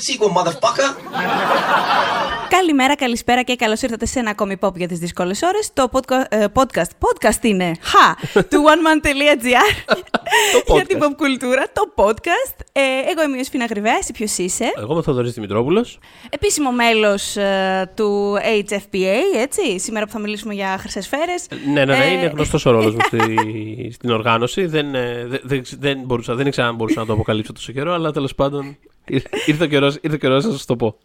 that sequel, motherfucker. Καλημέρα, καλησπέρα και καλώς ήρθατε σε ένα ακόμη pop για τις δύσκολες ώρες. Το podca- ε, podcast. Podcast είναι. Χα! του oneman.gr. για την pop κουλτούρα. Το podcast. Ε, εγώ είμαι η Ιωσήφινα Γρυβαία. Εσύ ποιος είσαι; Εγώ είμαι ο Θοδωρής Δημητρόπουλος. Επίσημο μέλος του HFPA, έτσι. Σήμερα που θα μιλήσουμε για χρυσές σφαίρες. Ναι, ναι, ναι, Ε, είναι γνωστός ο ρόλος μου στη, στην οργάνωση. Δεν, ε, δε- δεν, δεν, μπορούσα, δεν ήξερα αν μπορούσα να το αποκαλύψω τόσο καιρό, αλλά τέλος πάντων ήρ- ήρθε ο καιρός, ήρθε ο καιρός να σας το πω.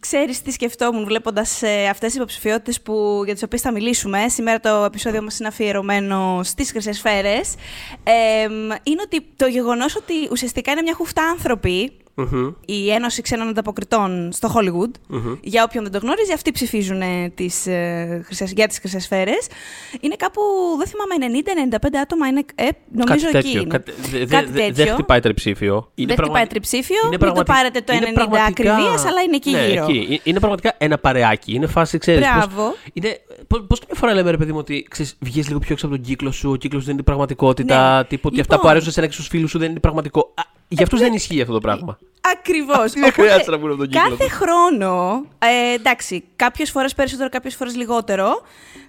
Ξέρεις τι σκεφτόμουν βλέποντας ε, αυτές τις υποψηφιότητες που, για τις οποίες θα μιλήσουμε. Σήμερα το επεισόδιο μας είναι αφιερωμένο στις χρυσές σφαίρες. Ε, μ, είναι ότι το γεγονός ότι ουσιαστικά είναι μια χουφτά άνθρωποι, Μμμ. η Ένωση Ξένων Ανταποκριτών στο Hollywood. Για όποιον δεν το γνώριζε, αυτοί ψηφίζουν ε, τις, ε, χρυσές, για τις χρυσές σφαίρες. Είναι κάπου, δεν θυμάμαι, 90-95 άτομα, είναι, ε, νομίζω Κάτι εκεί τέτοιο. είναι. Κάτι- δε- δε- Κάτι δε- Δεν τέτοιο. χτυπάει τριψήφιο. Είναι Δεν χτυπάει πραγμα- τριψήφιο, είναι μην το πραγματι- πάρετε το είναι 90 πραγματικά- ακριβίας, αλλά είναι εκεί ναι, γύρω. εκεί. Ε, Είναι πραγματικά ένα παρεάκι. Είναι φάση, ξέρεις. πώς- Μπράβο. Είναι, πώς, πώς καμιά φορά λέμε, ρε παιδί μου, ότι ξέρεις, βγες λίγο πιο έξω από τον κύκλο σου, ο κύκλος δεν είναι η πραγματικότητα, Ναι. τύπου ότι Λοιπόν. αυτά που αρέσουν σε στους φίλους σου δεν είναι πραγματικό. Α, για αυτούς δεν ισχύει αυτό το πράγμα. Ακριβώς. δεν χρειάζεται να βγουν από τον κύκλο Κάθε τους. χρόνο, ε, εντάξει, κάποιες φορές περισσότερο, κάποιες φορές λιγότερο,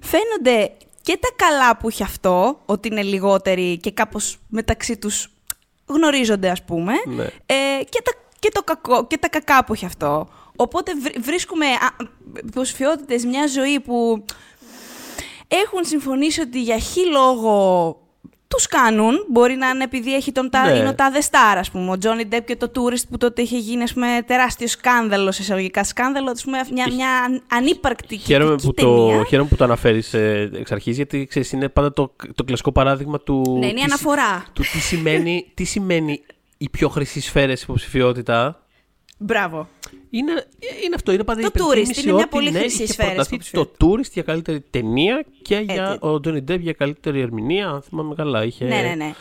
φαίνονται και τα καλά που έχει αυτό, ότι είναι λιγότεροι και κάπως μεταξύ τους γνωρίζονται, ας πούμε, Ναι. ε, και, τα, και, το κακό, και τα κακά που έχει αυτό. Οπότε βρ- βρίσκουμε υποψηφιότητε μια ζωή που έχουν συμφωνήσει ότι για χι λόγο τους κάνουν. Μπορεί να είναι επειδή έχει τον τα, Ναι. είναι ο τάδε στάρ, ας πούμε. Ο Τζόνι Ντέπ και το Tourist που τότε είχε γίνει, ας πούμε, τεράστιο σκάνδαλο, σε εισαγωγικά σκάνδαλο, ας πούμε, μια, μια ανύπαρκτη Χαίρομαι κυκλική που, το, ταινία. χαίρομαι που το αναφέρεις εξ αρχής, γιατί ξέρεις, είναι πάντα το, το κλασικό παράδειγμα του. Ναι, είναι η τι- αναφορά. Του τι σημαίνει, τι σημαίνει η πιο χρυσή σφαίρα υποψηφιότητα. Μπράβο. Είναι, είναι αυτό, είναι πάντα Το η υπενθύμηση Tourist είναι μια ότι, πολύ ναι, χρυσή είχε σφαίρα προταθεί υποψηφιότητα. το Tourist για καλύτερη ταινία και για Έτσι. ο Τζόνι Ντέπ για καλύτερη ερμηνεία. Αν θυμάμαι καλά. Είχε... Ναι, ναι, ναι.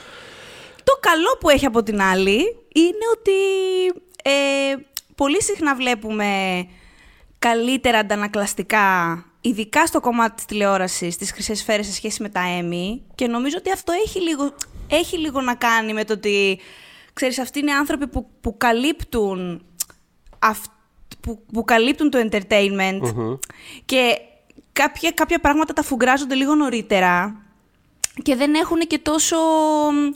Το καλό που έχει από την άλλη είναι ότι ε, πολύ συχνά βλέπουμε καλύτερα αντανακλαστικά, ειδικά στο κομμάτι της τηλεόρασης, τις χρυσές σφαίρες σε σχέση με τα Emmy και νομίζω ότι αυτό έχει λίγο, έχει λίγο να κάνει με το ότι, ξέρεις, αυτοί είναι άνθρωποι που, που καλύπτουν αυ- που, που καλύπτουν το entertainment και κάποια, κάποια πράγματα τα φουγκράζονται λίγο νωρίτερα και δεν έχουν και τόσο, μ,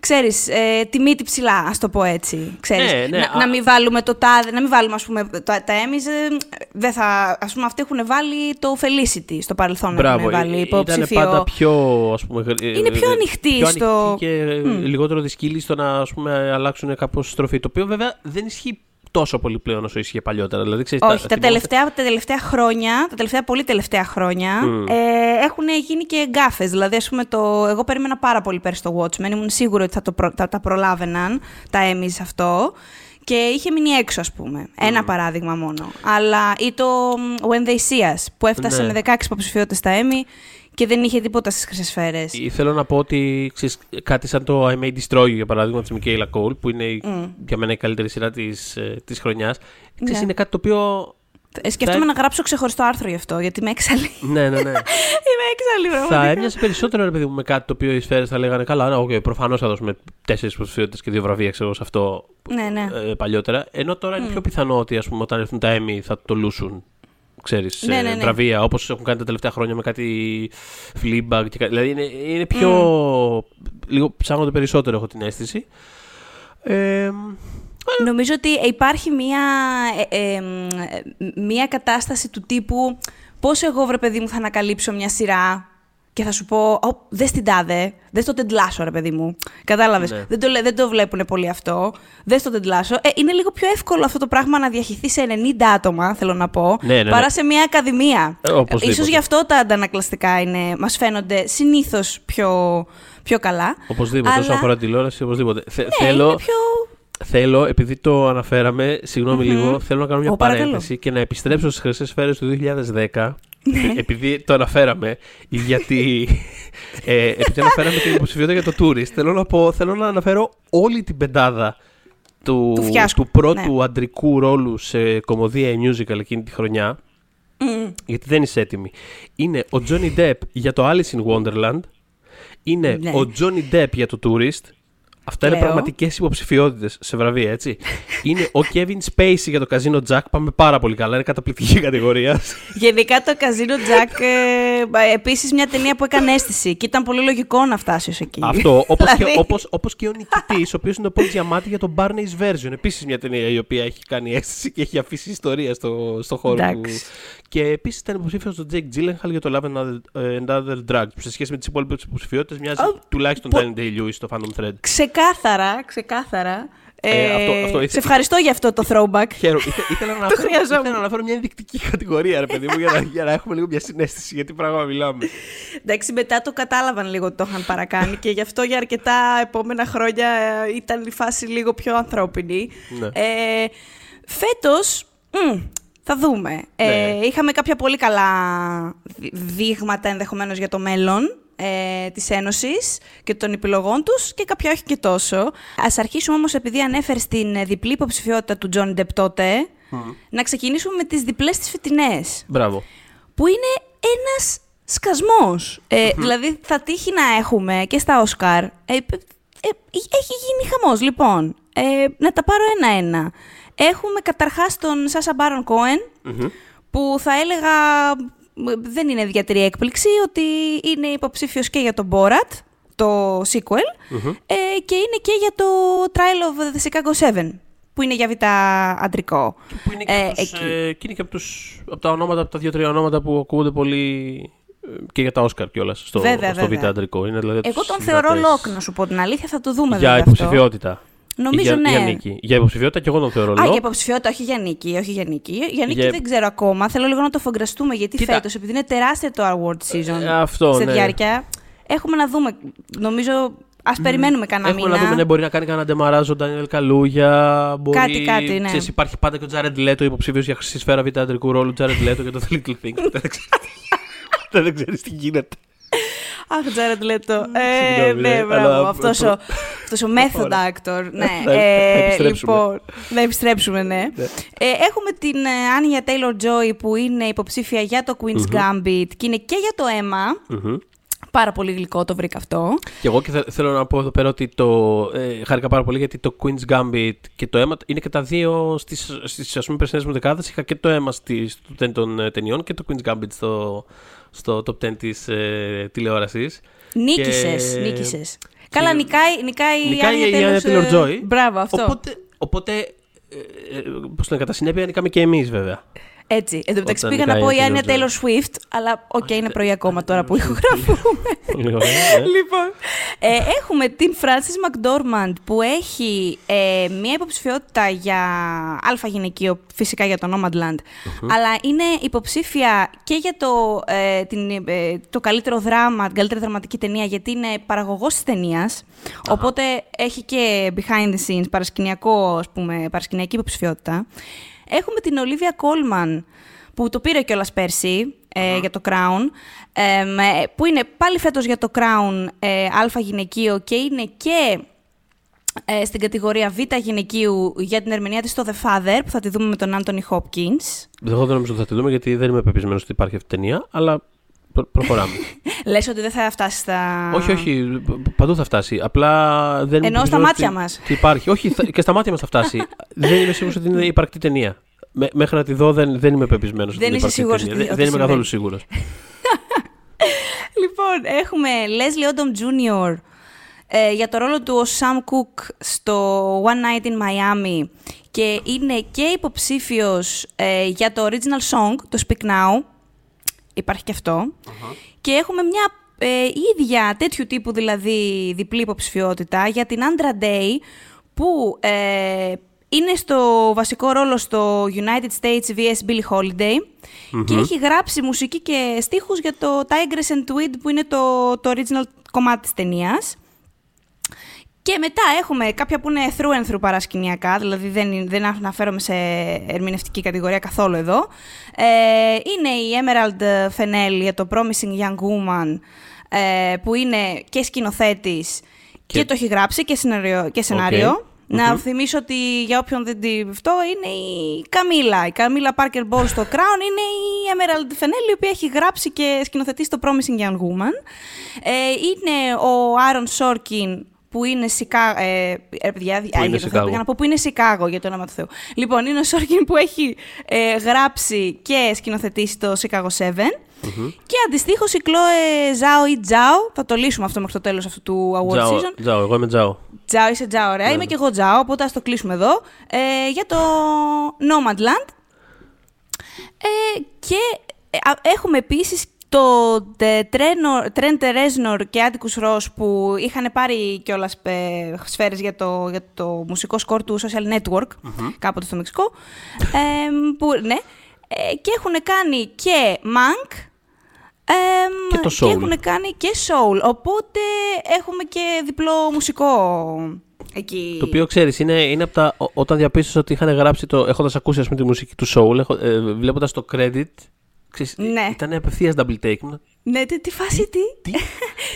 ξέρεις, ε, τη μύτη ψηλά, ας το πω έτσι. Ξέρεις, Ναι, ναι, να, α- να μην βάλουμε το τάδε, να μην βάλουμε, ας πούμε, τα, τα Emmys, ε, δεν θα, ας πούμε, αυτοί έχουν βάλει το Felicity στο παρελθόν, Μπράβο, έχουν βάλει ε, υποψηφίο. Ήταν πάντα πιο, ας πούμε, γρ- ε, Είναι πιο ε, ανοιχτή πιο στο- ανοιχτή και ε, λιγότερο δυσκύλη στο να ας πούμε, αλλάξουν κάπως στροφή. Το οποίο βέβαια δεν ισχύει τόσο πολύ πλέον όσο ισχύε παλιότερα. Δηλαδή, ξέρεις, Όχι, τα θυμόμαστε- τελευταία, τα τελευταία χρόνια, τα τελευταία πολύ τελευταία χρόνια, ε, έχουν γίνει και γκάφες. Δηλαδή, ας πούμε, το, εγώ περίμενα πάρα πολύ πέρσι το Watchmen. Ήμουν σίγουρη ότι θα, το προ- θα τα προλάβαιναν τα Emmys αυτό. Και είχε μείνει έξω, ας πούμε. Ένα παράδειγμα μόνο. Αλλά ή το μ, When They See Us, που έφτασε Ναι. με 16 υποψηφιότητες στα Emmy και δεν είχε τίποτα στις χρυσές σφαίρες. Ε, Θέλω να πω ότι ξέρεις, κάτι σαν το I May Destroy You, για παράδειγμα, της Μικέιλα Κόλ, που είναι η- για μένα η καλύτερη σειρά της, ε, της χρονιάς. Ξέρεις, Ναι. είναι κάτι το οποίο... Ε, σκέφτομαι θα- να γράψω ξεχωριστό άρθρο γι' αυτό, γιατί με έξαλλη. ναι, ναι, ναι. είμαι έξαλλη, θα πραγματικά. έμοιαζε περισσότερο, ρε παιδί μου, με κάτι το οποίο οι σφαίρες θα λέγανε καλά. Ναι, okay, προφανώς θα δώσουμε τέσσερις υποψηφιότητες και δύο βραβεία, ξέρω σε αυτό Ναι, ναι. ε, παλιότερα. Ενώ τώρα είναι πιο πιθανό ότι ας πούμε, όταν έρθουν τα Emmy θα το λούσουν. Ξέρεις, Ναι, ε, ναι, ναι. βραβεία όπως έχουν κάνει τα τελευταία χρόνια με κάτι Fleabag και κάτι. Δηλαδή είναι, είναι πιο. λίγο ψάχνονται περισσότερο, έχω την αίσθηση. Ε, Νομίζω ότι υπάρχει μία, ε, ε, ε, μία κατάσταση του τύπου πώς εγώ, βρε παιδί μου, θα ανακαλύψω μια σειρά και θα σου πω, «Ω, δες την τάδε, δες το τεντλάσο, ρε παιδί μου. Κατάλαβες, Ναι. δεν, το, λέ- δεν το βλέπουν πολύ αυτό. Δες το τεντλάσο. Ε, είναι λίγο πιο εύκολο αυτό το πράγμα να διαχυθεί σε 90 άτομα, θέλω να πω, Ναι, ναι, ναι. παρά σε μια ακαδημία. Ε, οπωσδήποτε. Ίσως γι' αυτό τα αντανακλαστικά είναι, μας φαίνονται συνήθως πιο, πιο καλά. οπωσδήποτε, Αλλά- όσο αφορά τηλεόραση, οπωσδήποτε. Θε- Ναι, θέλω, είναι πιο... θέλω, επειδή το αναφέραμε, συγγνώμη λίγο, θέλω να κάνω μια Ω, παρακαλώ. παρένθεση και να επιστρέψω στις χρυσές σφαίρες του 2010. Ναι. επειδή το αναφέραμε, γιατί. ε, επειδή αναφέραμε την υποψηφιότητα για το Tourist, θέλω να, πω, θέλω να αναφέρω όλη την πεντάδα του, Του φιάσκου, του πρώτου ναι. αντρικού ρόλου σε κομμωδία ή musical εκείνη τη χρονιά. Γιατί δεν είσαι έτοιμη. Είναι ο Johnny Depp για το Alice in Wonderland. Είναι Ναι. ο Johnny Depp για το Tourist. Αυτά είναι Λέω. πραγματικές υποψηφιότητες σε βραβεία, έτσι. είναι ο Kevin Spacey για το Casino Jack. Πάμε πάρα πολύ καλά. Είναι καταπληκτική κατηγορία. Γενικά το Casino Jack ε, επίσης μια ταινία που έκανε αίσθηση και ήταν πολύ λογικό να φτάσει ως εκεί. Αυτό. Όπως και, Δηλαδή, όπως, όπως και ο νικητής, ο οποίος είναι ο Paul Giamatti για το Barney's Version. Επίσης μια ταινία η οποία έχει κάνει αίσθηση και έχει αφήσει ιστορία στο, στο χώρο του. Εντάξει. Και επίσης ήταν υποψήφιος ο Jake Gyllenhaal για το Love and Other, and Other Drugs. Που σε σχέση με τις υπόλοιπες υποψηφιότητες μοιάζει Ω, τουλάχιστον πο- Daniel Day-Lewis στο Phantom Thread. Ξεκάθαρα, ξεκάθαρα. Ε, Ε, αυτό- αυτό ήθε- σε ευχαριστώ για αυτό το throwback. Χαίρομαι. Ήθε- ήθελα, να αναφέρω, χρειαζόμουν. ήθελα να αναφέρω μια ενδεικτική κατηγορία, ρε παιδί μου, για να, για να έχουμε λίγο μια συνέστηση για τι πράγμα μιλάμε. Εντάξει, μετά το κατάλαβαν λίγο ότι το είχαν παρακάνει και γι' αυτό για αρκετά επόμενα χρόνια ε, ήταν η φάση λίγο πιο ανθρώπινη. Ναι. Ε, φέτος, μ, θα δούμε. Ε, Ναι. είχαμε κάποια πολύ καλά δει- δείγματα ενδεχομένως για το μέλλον ε, της Ένωσης και των επιλογών τους και κάποια όχι και τόσο. Ας αρχίσουμε όμως επειδή ανέφερες στην ε, διπλή υποψηφιότητα του Τζόνι Ντεπ τότε, να ξεκινήσουμε με τις διπλές τις φετινές Μπράβο. που είναι ένας σκασμός. Ε, δηλαδή θα τύχει να έχουμε και στα Όσκαρ. Ε, ε, ε, έχει γίνει χαμός. Λοιπόν, ε, να τα πάρω ένα-ένα. Έχουμε καταρχάς τον Σάσα Μπάρον Κόεν, που θα έλεγα ε, δεν είναι ιδιαίτερη έκπληξη ότι είναι υποψήφιος και για τον Borat, το sequel, ε, και είναι και για το Trial of the Chicago 7, που είναι για β' αντρικό. Που είναι και, Ε, από τους, εκεί. ε, και είναι και από, τους, από τα ονόματα, από τα δύο-τρία ονόματα που ακούγονται πολύ ε, και για τα Όσκαρ κιόλας στο, Βέβαια, στο βέβαια. Β' αντρικό. Είναι δηλαδή από Εγώ τους τον θεωρώ συνδετές lock, να σου πω την αλήθεια, θα το δούμε Για βέβαια αυτό. υποψηφιότητα. Νομίζω για, ναι. Για νίκη. Για υποψηφιότητα και εγώ τον θεωρώ Α, lock. για υποψηφιότητα, όχι για νίκη. Όχι για νίκη. Για νίκη Για- δεν ξέρω ακόμα. Θέλω λίγο να το φογκραστούμε γιατί Κοίτα. φέτος, επειδή είναι τεράστιο το award season Ε, αυτό, σε ναι. διάρκεια, έχουμε να δούμε. Νομίζω, ας περιμένουμε κανένα Έχουμε μήνα. να δούμε, ναι, μπορεί να κάνει κανένα ντεμαράζ ο Ντάνιελ Καλούγια. Μπορεί, Κάτι, κάτι, ναι. Ξέρεις, υπάρχει πάντα και ο Τζάρεντ Λέτο, υποψήφιος για χρυσή σφαίρα β' αντρικού ρόλου. Τζάρεντ Λέτο για το The Little Things. Δεν ξέρεις- Δεν ξέρεις τι γίνεται. Αχ, Τζάρετ Λέτο. Ε, Συγγνώμη, ναι, ναι, μπράβο. αλλά- Αυτός ο, αυτός ο method actor. Ναι, Θα- θα ε, επιστρέψουμε. λοιπόν, να επιστρέψουμε, ναι. Ναι. Ε, έχουμε την ε, Άνια Τέιλορ Τζόι που είναι υποψήφια για το Queen's Gambit και είναι και για το αίμα. Μμμ. Πάρα πολύ γλυκό το βρήκα αυτό. Και εγώ και θε- θέλω να πω εδώ πέρα ότι το. Ε, χάρηκα πάρα πολύ γιατί το Queen's Gambit και το αίμα είναι και τα δύο στις, στις ας πούμε περσινές μου δεκάδες. Είχα και το αίμα στη, στο top 10 των ε, ταινιών και το Queen's Gambit στο, στο top 10 της ε, τηλεόρασης. Νίκησες, Και- νίκησες. Καλά, νικάει, νικάει, Νικάει η Άνια Άνια Taylor, Taylor-Joy. ε, Μπράβο, αυτό. Οπότε, οπότε ε, ε, πώς λένε, κατά συνέπεια νικάμε και εμείς βέβαια. Έτσι. Εν τω μεταξύ Όταν πήγα να νικάει πω η η Άνια Taylor-Joy. Taylor Swift, αλλά οκ, είναι πρωί ακόμα τώρα που ηχογραφούμε. Πολύ ωραία, ναι. λοιπόν, ε, έχουμε την Frances McDormand που έχει ε, μία υποψηφιότητα για α' γυναικείο, φυσικά για το Nomadland, αλλά είναι υποψήφια και για το, ε, την, ε, το καλύτερο δράμα, την καλύτερη δραματική ταινία, γιατί είναι παραγωγός της ταινίας, οπότε έχει και behind the scenes, παρασκηνιακό, ας πούμε, παρασκηνιακή υποψηφιότητα. Έχουμε την Ολίβια Κόλμαν, που το πήρε κιόλας πέρσι ε, για το Crown, ε, με- που είναι πάλι φέτος για το Crown ε, α γυναικείο και είναι και ε, στην κατηγορία β γυναικείου για την ερμηνεία της στο The Father, που θα τη δούμε με τον Άντωνι Hopkins. Εγώ δεν νομίζω ότι θα τη δούμε γιατί δεν είμαι πεπισμένος ότι υπάρχει αυτή η ταινία, αλλά προ- προχωράμε. Λες ότι δεν θα φτάσει στα... όχι, όχι, π- παντού θα φτάσει. Απλά δεν είμαι Εννοώ στα πεπισμένος μάτια ότι- μας. ότι υπάρχει. όχι, θα- και στα μάτια μας θα φτάσει. δεν είμαι σίγουρος ότι είναι υπαρκτή ταινία. Με- μέχρι να τη δω δεν, δεν είμαι πεπισμένος ότι Δεν είναι είσαι υπαρκτή σίγουρος ταινία. ότι- Δεν, ότι δεν είμαι καθόλου συμβαίνει. σίγουρος. Λοιπόν, έχουμε Leslie Odom Jr. ε, για το ρόλο του ο Sam Cooke στο One Night in Miami και είναι και υποψήφιος ε, για το original song, το Speak Now. Υπάρχει και αυτο Και έχουμε μια ε, ίδια τέτοιου τύπου δηλαδή διπλή υποψηφιότητα για την Andra Day που ε, είναι στο βασικό ρόλο στο United States vs Billie Holiday και έχει γράψει μουσική και στίχους για το Tigress and Tweed που είναι το, το original κομμάτι της ταινίας. Και μετά έχουμε κάποια που είναι through and through παρασκηνιακά, δηλαδή δεν, είναι- δεν αναφέρομαι σε ερμηνευτική κατηγορία καθόλου εδώ. Ε, είναι η Emerald Fennell για το Promising Young Woman, ε, που είναι και σκηνοθέτης και, Και- το έχει γράψει και σενάριο. Και σενάριο. Οκ. Να Μμμ. θυμίσω ότι για όποιον δεν τη αυτό είναι η Καμίλα. Η Καμίλα Πάρκερ Μπόουλς στο Crown είναι η Emerald Fennell, η οποία έχει γράψει και σκηνοθετήσει το Promising Young Woman. Ε, είναι ο Άρον Σόρκιν που είναι Chicago. Ε, ε, παιδιά, Που α, είναι για το Chicago. Θεό, να πω που είναι Chicago για το όνομα του Θεού. Λοιπόν, είναι ο Σόρκιν που έχει ε, γράψει και σκηνοθετήσει το Chicago 7. Και αντιστοίχως η Κλώε Ζάο ή Τζάο. Θα το λύσουμε αυτό μέχρι το τέλος αυτού του award Τζάο, season. Τζάο, εγώ είμαι Τζάο. Τζάο, είσαι Τζάο, ωραία. Ναι, Είμαι ναι. και εγώ Τζάο, οπότε ας το κλείσουμε εδώ. Ε, για το Nomadland. Ε, και ε, α, έχουμε επίσης το Τρέντε Ρέσνορ και Άτικους Ρος που είχαν πάρει κιόλας ε, σφαίρες για το, για το μουσικό σκορ του Social Network, κάποτε στο Μεξικό. Ε, που, ναι. Ε, και έχουν κάνει και Mank, Εμ, Και το soul. έχουν κάνει και soul. Οπότε έχουμε και διπλό μουσικό εκεί. Το οποίο ξέρεις, είναι, είναι από τα. ό- Όταν διαπίστωσα ότι είχαν γράψει το. Έχοντας ακούσει ας πούμε, τη μουσική του Soul, έχω, ε, βλέποντας το credit. Ξέρεις, Ναι. Ήταν απευθείας double take. Ήμουν, Ναι, τι, τι φάση, τι. Τι,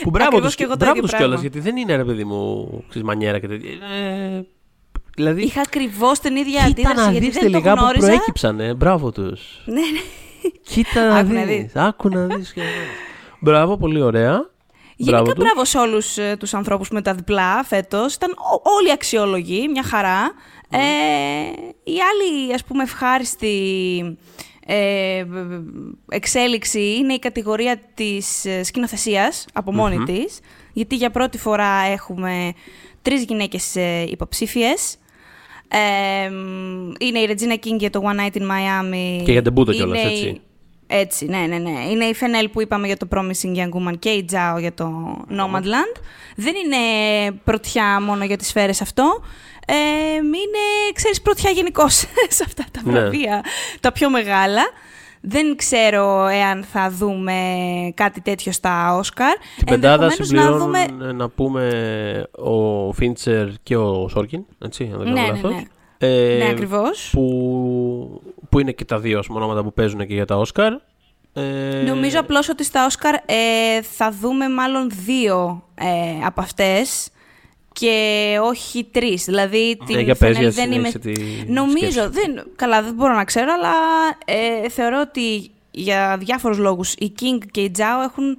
που μπράβο Ακριβώς τους και εγώ το μπράβο ίδιο τους κιόλας, πράγμα. γιατί δεν είναι ρε παιδί μου ξέρεις, μανιέρα και τέτοια. Ε, δηλαδή. Είχα ακριβώς την ίδια Κοίτα αντίδραση να γιατί δεις δεν το τελικά που γνώριζα. προέκυψανε. Μπράβο τους. Ναι, ναι. Κοίτα να Άκου να δεις. δεις. Άκου να δεις. και- Μπράβο, πολύ ωραία. Γενικά τους. μπράβο σε όλους ε, τους ανθρώπους με τα διπλά φέτος. Ήταν ό- όλοι αξιόλογοι, μια χαρά. Ε, η άλλη, ας πούμε, ευχάριστη ε, εξέλιξη είναι η κατηγορία της ε, σκηνοθεσίας από μόνη της. Γιατί για πρώτη φορά έχουμε τρεις γυναίκες ε, υποψήφιες. Ε, είναι η Regina King για το One Night in Miami. Και για ντεμπούτο κιόλας, Είναι η- έτσι. Έτσι, ναι, ναι, ναι. Είναι η Φενέλ που είπαμε για το Promising Young Woman και η Τζάο για το Nomadland. Δεν είναι πρωτιά μόνο για τις σφαίρες αυτό. Ε, είναι, ξέρεις, πρωτιά γενικώς σε αυτά τα Ναι. βραβεία, τα πιο μεγάλα. Δεν ξέρω εάν θα δούμε κάτι τέτοιο στα Όσκαρ. Την πεντάδα Ενδεχομένως να συμπληρώνουν δούμε... ε, να πούμε ο Φίντσερ και ο Σόρκιν. Έτσι, αν δεν κάνω Ναι, ναι, λάθος. ναι. Ε, Ναι, ακριβώς. που, που είναι και τα δύο ας πούμε, ονόματα που παίζουν και για τα Όσκαρ. Ε, Νομίζω απλώς ότι στα Όσκαρ ε, θα δούμε μάλλον δύο ε, από αυτές και όχι τρεις. Δηλαδή την Ναι, για πες, Φενέλ για δεν είμαι... συνέχισε τη Νομίζω, σκέψη. δεν, καλά δεν μπορώ να ξέρω, αλλά ε, θεωρώ ότι για διάφορους λόγους η King και η Τζάο έχουν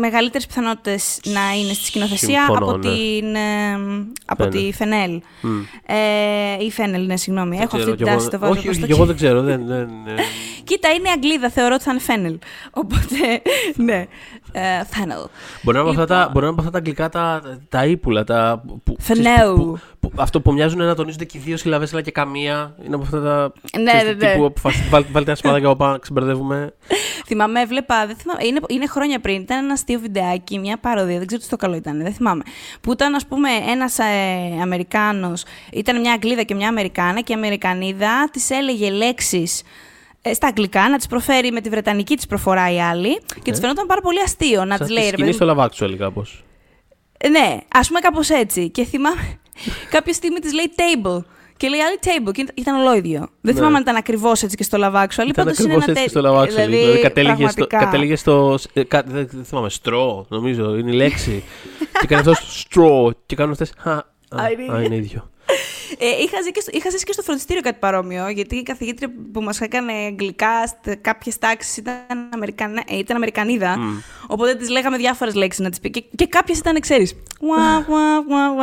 μεγαλύτερες πιθανότητες να είναι στη σκηνοθεσία Συμφωνώ, από, ναι. την, ε, από Φενέλ. τη Φενέλ. Μμ. Ε, η Φένελ, ναι, συγγνώμη. Έχω Ξέρω αυτή την κι εγώ- τάση, το βάζω Όχι, προς όχι, το και εγώ δεν ξέρω. Δεν, δεν, ε, Κοίτα, είναι Αγγλίδα, θεωρώ ότι θα είναι Φένελ. Οπότε, ναι. Ε, Φένελ. Μπορεί να είναι από αυτά τα- Λοιπόν. μπορεί να είναι από αυτά τα αγγλικά τα, τα ύπουλα. Τα, που, ξέρεις, Φενέου. που- που- που- αυτό που μοιάζουν να τονίζονται και οι δύο συλλαβές, αλλά και καμία. Είναι από αυτά τα. Ναι, ξέρεις, ναι, ναι. Τύπου, αποφασι- βάλ- βάλτε ένα σημάδι από πάνω, ξεμπερδεύουμε. Θυμάμαι, έβλεπα, δεν θυμάμαι, είναι, είναι χρόνια πριν, ήταν ένα αστείο βιντεάκι, μια παροδία, δεν ξέρω τι το καλό ήταν, δεν θυμάμαι. Που ήταν, ας πούμε, ένας ε, Αμερικάνος, ήταν μια Αγγλίδα και μια Αμερικάνα και η Αμερικανίδα της έλεγε λέξεις ε, στα αγγλικά, να τις προφέρει με τη βρετανική της προφορά η άλλη και της φαινόταν πάρα πολύ αστείο να Σαν της τη λέει, ρε σκηνή παιδί στο Love Actually κάπως. Ε, Ναι, ας πούμε κάπως έτσι. Και θυμάμαι κάποια στιγμή της λέει table. Και λέει άλλη table. Και ήταν- ήταν ολόιδιο. Δεν Ναι. θυμάμαι αν ήταν ακριβώς έτσι και στο Love Actually. Ήταν πάντως είναι ακριβώς ένα έτσι τε- στο Love Actually. Δηλαδή, κατέληγε, στο, πραγματικά. κατέληγε στο. ε, κα- δεν δεν θυμάμαι, στρό, νομίζω, είναι η λέξη. και κάνει αυτός στρό. Και κάνουν αυτές. Α, Α, είναι α, είναι ίδιο. Ε, είχα, ζει και στο, είχα ζήσει και στο φροντιστήριο κάτι παρόμοιο, γιατί η καθηγήτρια που μας έκανε αγγλικά σε κάποιες τάξεις ήταν, Αμερικανα, ε, ήταν Αμερικανίδα. Οπότε της λέγαμε διάφορες λέξεις να τι πει. Και, και κάποιες ήταν, ξέρεις.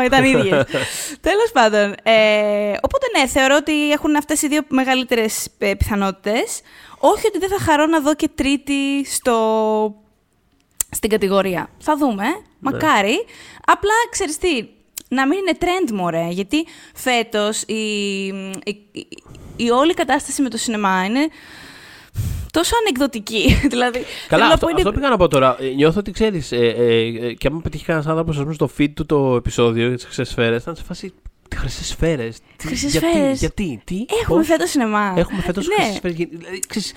Ήταν ίδιες. Τέλος πάντων. Ε, οπότε ναι, θεωρώ ότι έχουν αυτές οι δύο μεγαλύτερες πιθανότητες. Όχι ότι δεν θα χαρώ να δω και τρίτη στο στην κατηγορία. Θα δούμε, μακάρι. Απλά, ξέρεις τι, να μην είναι trend, μωρέ, γιατί φέτος η, η, η, η όλη κατάσταση με το σινεμά είναι τόσο ανεκδοτική. δηλαδή, Καλά, θέλω να αυτό, πω, είναι- αυτό πήγα να πω τώρα. Ε, Νιώθω ότι ξέρεις, ε, ε, ε, και άμα πετύχει κανένας άνθρωπος ας πούμε, στο feed του το επεισόδιο για τις χρυσές σφαίρες, θα είναι σε φάση. Χρυσές σφαίρες; Χρυσές γιατί, σφαίρες. γιατί, τι; Έχουμε πώς; φέτος σινεμά. Έχουμε φέτος Ναι. χρυσές σφαίρες. Δηλαδή, ξέρεις,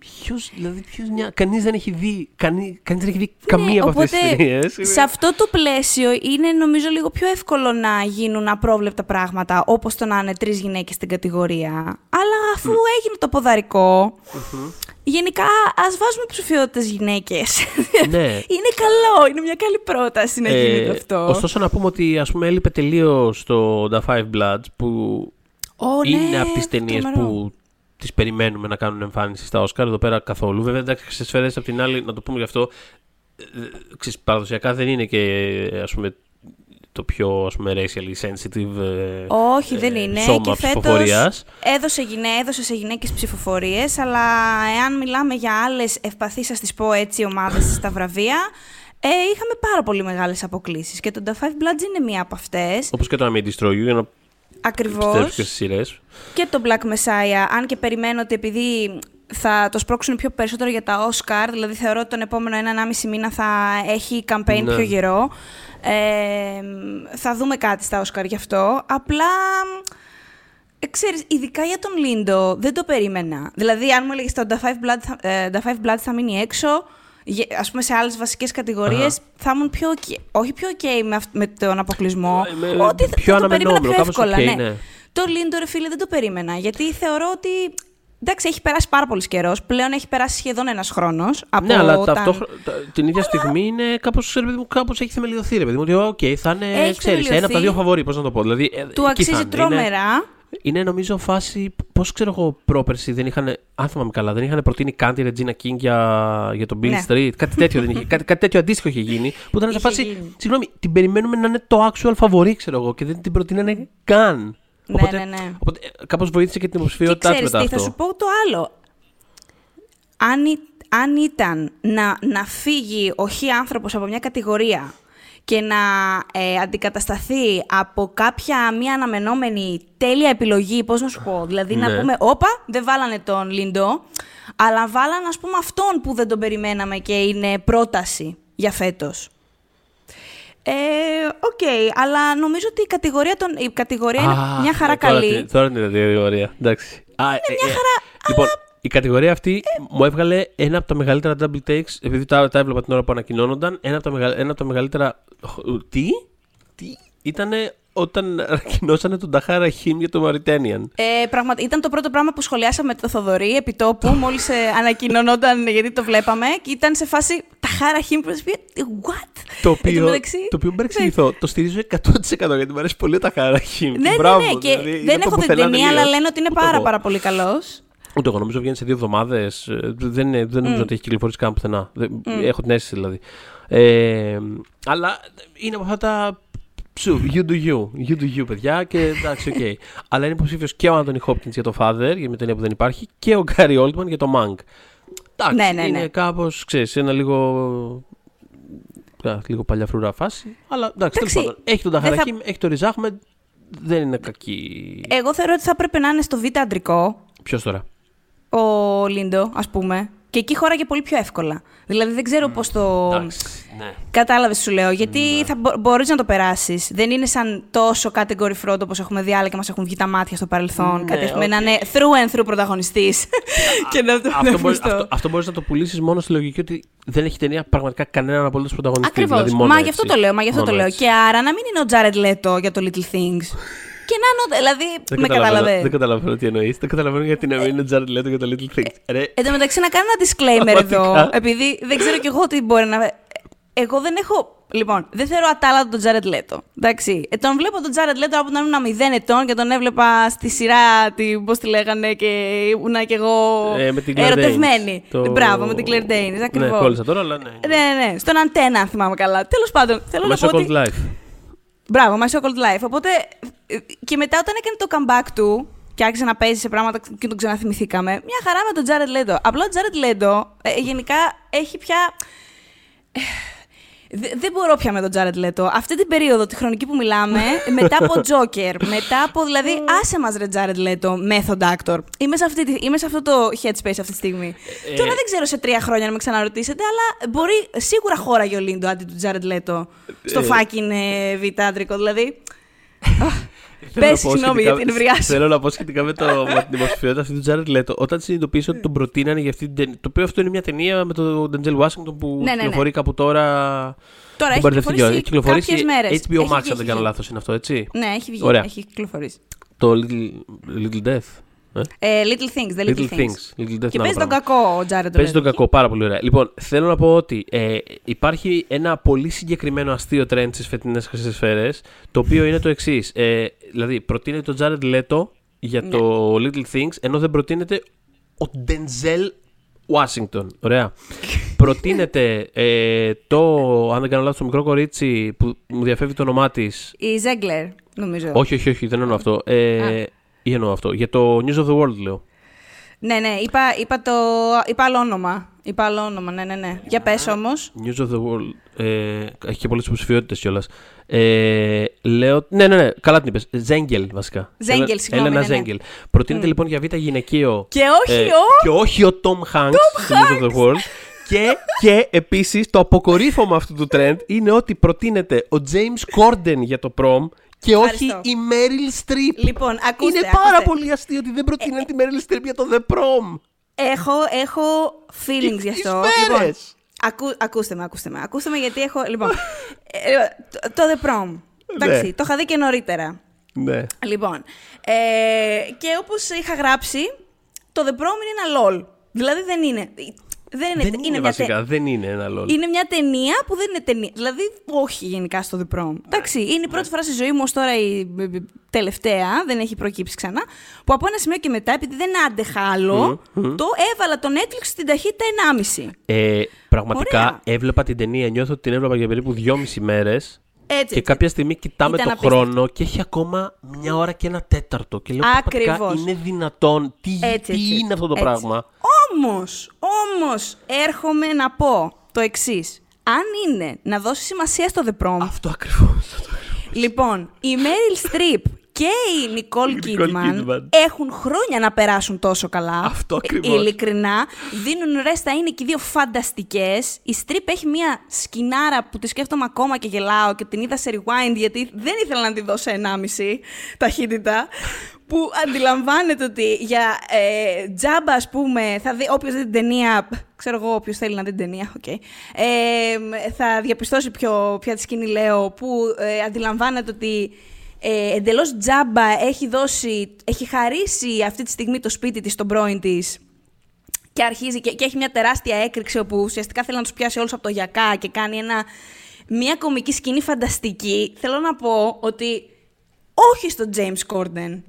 κάπως, Ποιος, δηλαδή, ποιος νιά... Κανείς δεν έχει δει, κανεί, κανείς δεν έχει δει καμία Ναι, από αυτές οπότε, τις ταινίες. Σε αυτό το πλαίσιο είναι νομίζω λίγο πιο εύκολο να γίνουν απρόβλεπτα πράγματα όπως το να είναι τρεις γυναίκες στην κατηγορία. Αλλά αφού έγινε το ποδαρικό, γενικά ας βάζουμε ψηφιότητες γυναίκες. ναι. είναι καλό, είναι μια καλή πρόταση να γίνεται αυτό. Ε, Ωστόσο να πούμε ότι ας πούμε έλειπε τελείως το The Five Bloods που Ω, ναι, είναι από τις ταινίες τρομερό. που τις περιμένουμε να κάνουν εμφάνιση στα Όσκαρ εδώ πέρα καθόλου. Βέβαια εντάξει σε σφαίρες απ' την άλλη να το πούμε γι' αυτό ε, ξέρεις, παραδοσιακά δεν είναι και ας πούμε το πιο ας πούμε, racially sensitive ε, Όχι, δεν ε, είναι. σώμα και φέτος ψηφοφορίας. έδωσε, γυναί, έδωσε σε γυναίκες ψηφοφορίες, αλλά εάν μιλάμε για άλλες ευπαθείς, ας τις πω έτσι, ομάδες στα βραβεία, ε, είχαμε πάρα πολύ μεγάλες αποκλήσεις. Και το The Five Bloods είναι μία από αυτές. Όπως και το I May Destroy You, για να Ακριβώς. επιστρέψω και στις σειρές. Και το Black Messiah, αν και περιμένω ότι επειδή θα το σπρώξουν πιο περισσότερο για τα Oscar, δηλαδή θεωρώ ότι τον επόμενο ένα-ενάμιση μήνα θα έχει campaign Ναι. πιο γερό. Ε, θα δούμε κάτι στα Oscar γι' αυτό. Απλά, ε, ξέρεις, ειδικά για τον Λίντο, δεν το περίμενα. Δηλαδή, αν μου έλεγες το The Five Blood, θα- ε, The Five Blood θα μείνει έξω, γε- ας πούμε σε άλλες βασικές κατηγορίες, θα ήμουν πιο ok, όχι πιο ok με, αυ- με τον αποκλεισμό, Ε, με- ότι θα, πιο θα το περίμενα αναμενόμενο, πιο κάπως εύκολα. ok, ναι. ναι. Το Λιντό, ρε φίλε, δεν το περίμενα. Γιατί θεωρώ ότι. Εντάξει, έχει περάσει πάρα πολύς καιρός. Πλέον έχει περάσει σχεδόν ένας χρόνος. Ναι, αλλά ταυτόχρονα την ίδια στιγμή είναι κάπως, ρε παιδί μου, κάπως έχει θεμελιωθεί, ρε παιδί μου, ότι οκ, θα είναι, Έχει ξέρεις, ένα από τα θεμελιωθεί. δύο φαβορί, πώς να το πω. Δηλαδή, ε, Του εκεί θα αξίζει είναι. τρομερά. Είναι νομίζω φάση. Πώς ξέρω εγώ πρόπερση δεν είχαν. Αν θυμάμαι καλά, δεν είχαν προτείνει καν τη Regina King για, για τον Bill Ναι. Street. Κάτι τέτοιο δεν είχε. Κάτι, κάτι τέτοιο αντίστοιχο είχε γίνει. Που ήταν σε Είχε φάση. γίνει. Συγγνώμη, την περιμένουμε να είναι το actual φαβορί, ξέρω εγώ, και δεν την προτείνανε καν. Ναι, οπότε, ναι, ναι. Οπότε κάπως βοήθησε και την Και υποψηφιότητά τη ξέρεις μετά τι, αυτό. θα σου πω το άλλο. Αν, ή- αν ήταν να, να φύγει ο χι άνθρωπος από μια κατηγορία και να ε, αντικατασταθεί από κάποια μια αναμενόμενη τέλεια επιλογή, πώς να σου πω, δηλαδή να Ναι. πούμε, όπα, δεν βάλανε τον Λίντο, αλλά βάλανε ας πούμε αυτόν που δεν τον περιμέναμε και είναι πρόταση για φέτος. Ε, οκ, αλλά νομίζω ότι η κατηγορία, των, η κατηγορία είναι Α, μια χαρά ε, τώρα καλή. την- Τώρα είναι η κατηγορία. Εντάξει. Α, είναι μια χαρά, Λοιπόν, η κατηγορία αυτή μου έβγαλε ένα από τα μεγαλύτερα double takes, επειδή τα, τα έβλεπα την ώρα που ανακοινώνονταν. Ένα από τα, μεγα- ένα από τα μεγαλύτερα. Τι; Τι; Ήταν όταν ανακοινώσανε τον Ταχάρ Ραχίμ για το Mauritanian. Ε, πραγματι- ήταν το πρώτο πράγμα που σχολιάσαμε το Θοδωρή επί τόπου, μόλις ε, ανακοινωνόταν γιατί το βλέπαμε. Και ήταν σε φάση Ταχάρ Ραχίμ προσφυγή. What? Το Εν τω οποίο, μεταξύ, το οποίο μην παρεξηγηθώ, το στηρίζω 100% γιατί μου αρέσει πολύ ο Ταχάρ Ραχίμ. Ναι, ναι, Μπράβο, ναι. Και δηλαδή, είναι δεν το έχω δει την πουθενά ταινία, αλλά τελείως. λένε ότι είναι Ούτε πάρα, εγώ. πάρα πολύ καλός. Ούτε εγώ νομίζω βγαίνει σε δύο εβδομάδες. Δεν, είναι- δεν νομίζω ότι έχει κυκλοφορήσει καν πουθενά. Δεν- Έχω την αίσθηση δηλαδή. Ε, αλλά είναι από αυτά τα. Ψου, you do you. You do you, παιδιά. Και εντάξει, οκ. αλλά είναι υποψήφιος και ο Άντωνι Χόπκινς για το Father, για με ταινία που δεν υπάρχει, και ο Γκάρι Όλντμαν για το Mank. Εντάξει, Ναι, ναι, ναι. είναι κάπως, ξέρεις, ένα λίγο. α, λίγο παλιά φρουρά φάση. Αλλά εντάξει, τέλος Εντάξει, πάντων. Έχει τον δεν θα- Ταχάρ Ραχίμ, έχει τον Ριζ Άχμεντ. Δεν είναι κακή. Εγώ θεωρώ ότι θα έπρεπε να είναι στο β' αντρικό Ποιος τώρα; Ο Λιντό, ας πούμε. Και εκεί χώραγε πολύ πιο εύκολα. Δηλαδή δεν ξέρω πώς το. Εντάξει, ναι. Κατάλαβες, σου λέω. Γιατί θα μπο- μπορείς να το περάσεις. Δεν είναι σαν τόσο category fraud όπως έχουμε δει άλλα και μας έχουν βγει τα μάτια στο παρελθόν. Ναι, κάτι έχουμε οκ. να είναι through and through πρωταγωνιστής. και να το αυτό, μπορεί, αυτό. αυτό, αυτό μπορείς να το πουλήσεις μόνο στη λογική ότι δεν έχει ταινία πραγματικά κανέναν απολύτως πρωταγωνιστή. Ακριβώς. Δηλαδή μόνο μα έτσι. γι' αυτό το λέω. Μα γι' αυτό το Μόνο λέω. έτσι. Και άρα να μην είναι ο Τζάρετ Λέτο για το Little Things. Και να είναι. ο- Δηλαδή, Δεν με καταλαβαίνω- κατάλαβε. Δεν καταλαβαίνω τι εννοείς. Δεν καταλαβαίνω γιατί να μην είναι Jared Leto για το Little Things. Ρε, Εν τω μεταξύ, να κάνω ένα disclaimer εδώ. Πραγματικά. Επειδή δεν ξέρω κι εγώ τι μπορεί να. Εγώ δεν έχω. Λοιπόν, δεν θέλω ατάλλατο τον Τζάρετ Λέτο. Εντάξει. Ε, τον βλέπω τον Τζάρετ Λέτο από όταν ήμουν μηδέν ετών και τον έβλεπα στη σειρά, τη, πώς τη λέγανε, και ήμουνα κι εγώ ε, με την Claire ερωτευμένη. Danes. Το- Μπράβο, με την Claire Danes, Ναι, ακριβώς. κόλλησα τώρα, αλλά ναι. Ναι, ναι, ναι. Στον αντένα, αν θυμάμαι καλά. Τέλος πάντων, θέλω My να πω so-called ότι... life. Μπράβο, My So Called Life. Οπότε, ε, και μετά όταν έκανε το comeback του και άρχισε να παίζει σε πράγματα και τον ξαναθυμηθήκαμε, μια χαρά με τον Jared Leto. Απλά ο Jared Leto ε, γενικά έχει πια... ε, δε- δεν μπορώ πια με τον Jared Leto. Αυτή την περίοδο, τη χρονική που μιλάμε, μετά από Joker, μετά από. Δηλαδή, άσε μας ρε Jared Leto, method actor. Είμαι σε, αυτή, τη- είμαι σε αυτό το headspace αυτή τη στιγμή. Ε, Τώρα δεν ξέρω σε τρία χρόνια να με ξαναρωτήσετε, αλλά μπορεί σίγουρα χώραγε ο Λίντο αντί του Jared Leto στο Ε, fucking ε, βιτάντρικο. Δηλαδή. Θέλω να Πες, πω συγγνώμη σχετικά- για την ευρειά σου. Θέλω να πω σχετικά με, το, με την υποψηφιότητα αυτή του Jared Leto. Όταν συνειδητοποίησα ότι τον προτείνανε για αυτή την ταινία. Το οποίο αυτό είναι μια ταινία με τον Denzel Washington που Ναι, ναι, ναι. κυκλοφορεί κάπου τώρα. Τώρα Μην έχει μπερδευτεί κιόλας. κυκλοφορήσει Έχει κάποιες μέρες. HBO Έχει Max, βγει, αν δεν έχει κάνω βγει. λάθος, είναι αυτό, έτσι; Ναι, έχει βγει. Ωραία. Έχει κυκλοφορήσει. Το Little, Little Death. Ε; Ε, little Things, the Little, Little Things. Little Death Και είναι παίζει άλλο τον πράγμα. κακό ο Τζάρετ Παίζει τον κακό, πάρα πολύ ωραία. Λοιπόν, θέλω να πω ότι ε, υπάρχει ένα πολύ συγκεκριμένο αστείο trend στις φετινές χρυσές σφαίρες, το οποίο είναι το εξής. Ε, δηλαδή, προτείνεται τον Jared Leto για Ναι. το Little Things, ενώ δεν προτείνεται ο Denzel Washington. Ωραία. Προτείνεται ε, το, αν δεν κάνω λάθος, το μικρό κορίτσι που μου διαφεύγει το όνομά της. Η Ζέγκλερ, νομίζω. Όχι, όχι, όχι, δεν εννοώ αυτό. Ε, ή εννοώ αυτό. Για το News of the World λέω. Ναι, ναι, είπα, είπα, το, είπα άλλο όνομα. Είπα άλλο όνομα, ναι, ναι, ναι. Για πες όμως. News of the World. Ε, έχει και πολλές υποψηφιότητες κιόλας. Ε, λέω. Ναι, ναι, ναι, καλά την είπες. Ζέγγελ, βασικά. Ζέγγελ, συγγνώμη. Έλενα ναι, ναι. Ζέγγελ. Προτείνεται λοιπόν για β' γυναικείο. Και όχι ε, ο. Και όχι ο Tom Hanks στο News of the World. και και επίσης το αποκορύφωμα αυτού του trend είναι ότι προτείνεται ο James Corden για το prom και όχι Ευχαριστώ. η Meryl Streep. Λοιπόν, ακούστε. είναι πάρα ακούστε. πολύ αστείο ότι δεν προτείνεται τη Meryl Streep για το The Prom. Έχω, έχω feelings Τι- γι' τις αυτό. φέρες. Λοιπόν, ακού, ακούστε με, ακούστε με. Ακούστε με γιατί έχω. Λοιπόν, ε, το, το The Prom. Εντάξει, Ναι. το είχα δει και νωρίτερα. Ναι. Λοιπόν, ε, και όπως είχα γράψει, το The Prom είναι ένα LOL. Δηλαδή δεν είναι. Δεν είναι, Δεν είναι, μια βασικά, τε- δεν είναι ένα λόγο. είναι μια ταινία που δεν είναι ταινία. Δηλαδή, όχι γενικά στο The Prom. Εντάξει, είναι η πρώτη φορά στη ζωή μου ως τώρα η ε, ε, τελευταία, δεν έχει προκύψει ξανά, που από ένα σημείο και μετά, επειδή δεν άντεχα άλλο, το έβαλα το Netflix στην ταχύτητα 1,5. Ε, πραγματικά Ωραία. έβλεπα την ταινία, νιώθω ότι την έβλεπα για περίπου δυόμιση μέρες. Έτσι, Και έτσι. κάποια στιγμή κοιτάμε Ήταν το απίστευτο. χρόνο και έχει ακόμα μια ώρα και ένα τέταρτο. Και λέω πραγματικά Ακριβώς. είναι δυνατόν. Τι, Έτσι, τι έτσι. είναι αυτό το Έτσι. πράγμα. Όμως, όμως, έρχομαι να πω το εξής. Αν είναι να δώσει σημασία στο The Prom, Αυτό ακριβώς. λοιπόν, η Meryl Streep και η Nicole Nicole Kidman, Kidman. έχουν χρόνια να περάσουν τόσο καλά. Αυτό Ε, ακριβώς. Ειλικρινά, δίνουν ρέστα, είναι και οι δύο φανταστικές. Η Streep έχει μια σκηνάρα που τη σκέφτομαι ακόμα και γελάω και την είδα σε rewind γιατί δεν ήθελα να τη δώσω 1,5 ταχύτητα. Που αντιλαμβάνεται ότι για ε, τζάμπα, ας πούμε, θα δει όποιος δει την ταινία. Ξέρω εγώ, όποιος θέλει να δει την ταινία, οκ. Ε, θα διαπιστώσει ποιο, ποια τη σκηνή λέω, που ε, αντιλαμβάνεται ότι ε, εντελώς τζάμπα έχει δώσει, έχει χαρίσει αυτή τη στιγμή το σπίτι της στον πρώην της και αρχίζει και, και έχει μια τεράστια έκρηξη όπου ουσιαστικά θέλει να τους πιάσει όλους από το γιακά και κάνει ένα, μια κομική σκηνή φανταστική. Θέλω να πω ότι όχι στο James Corden.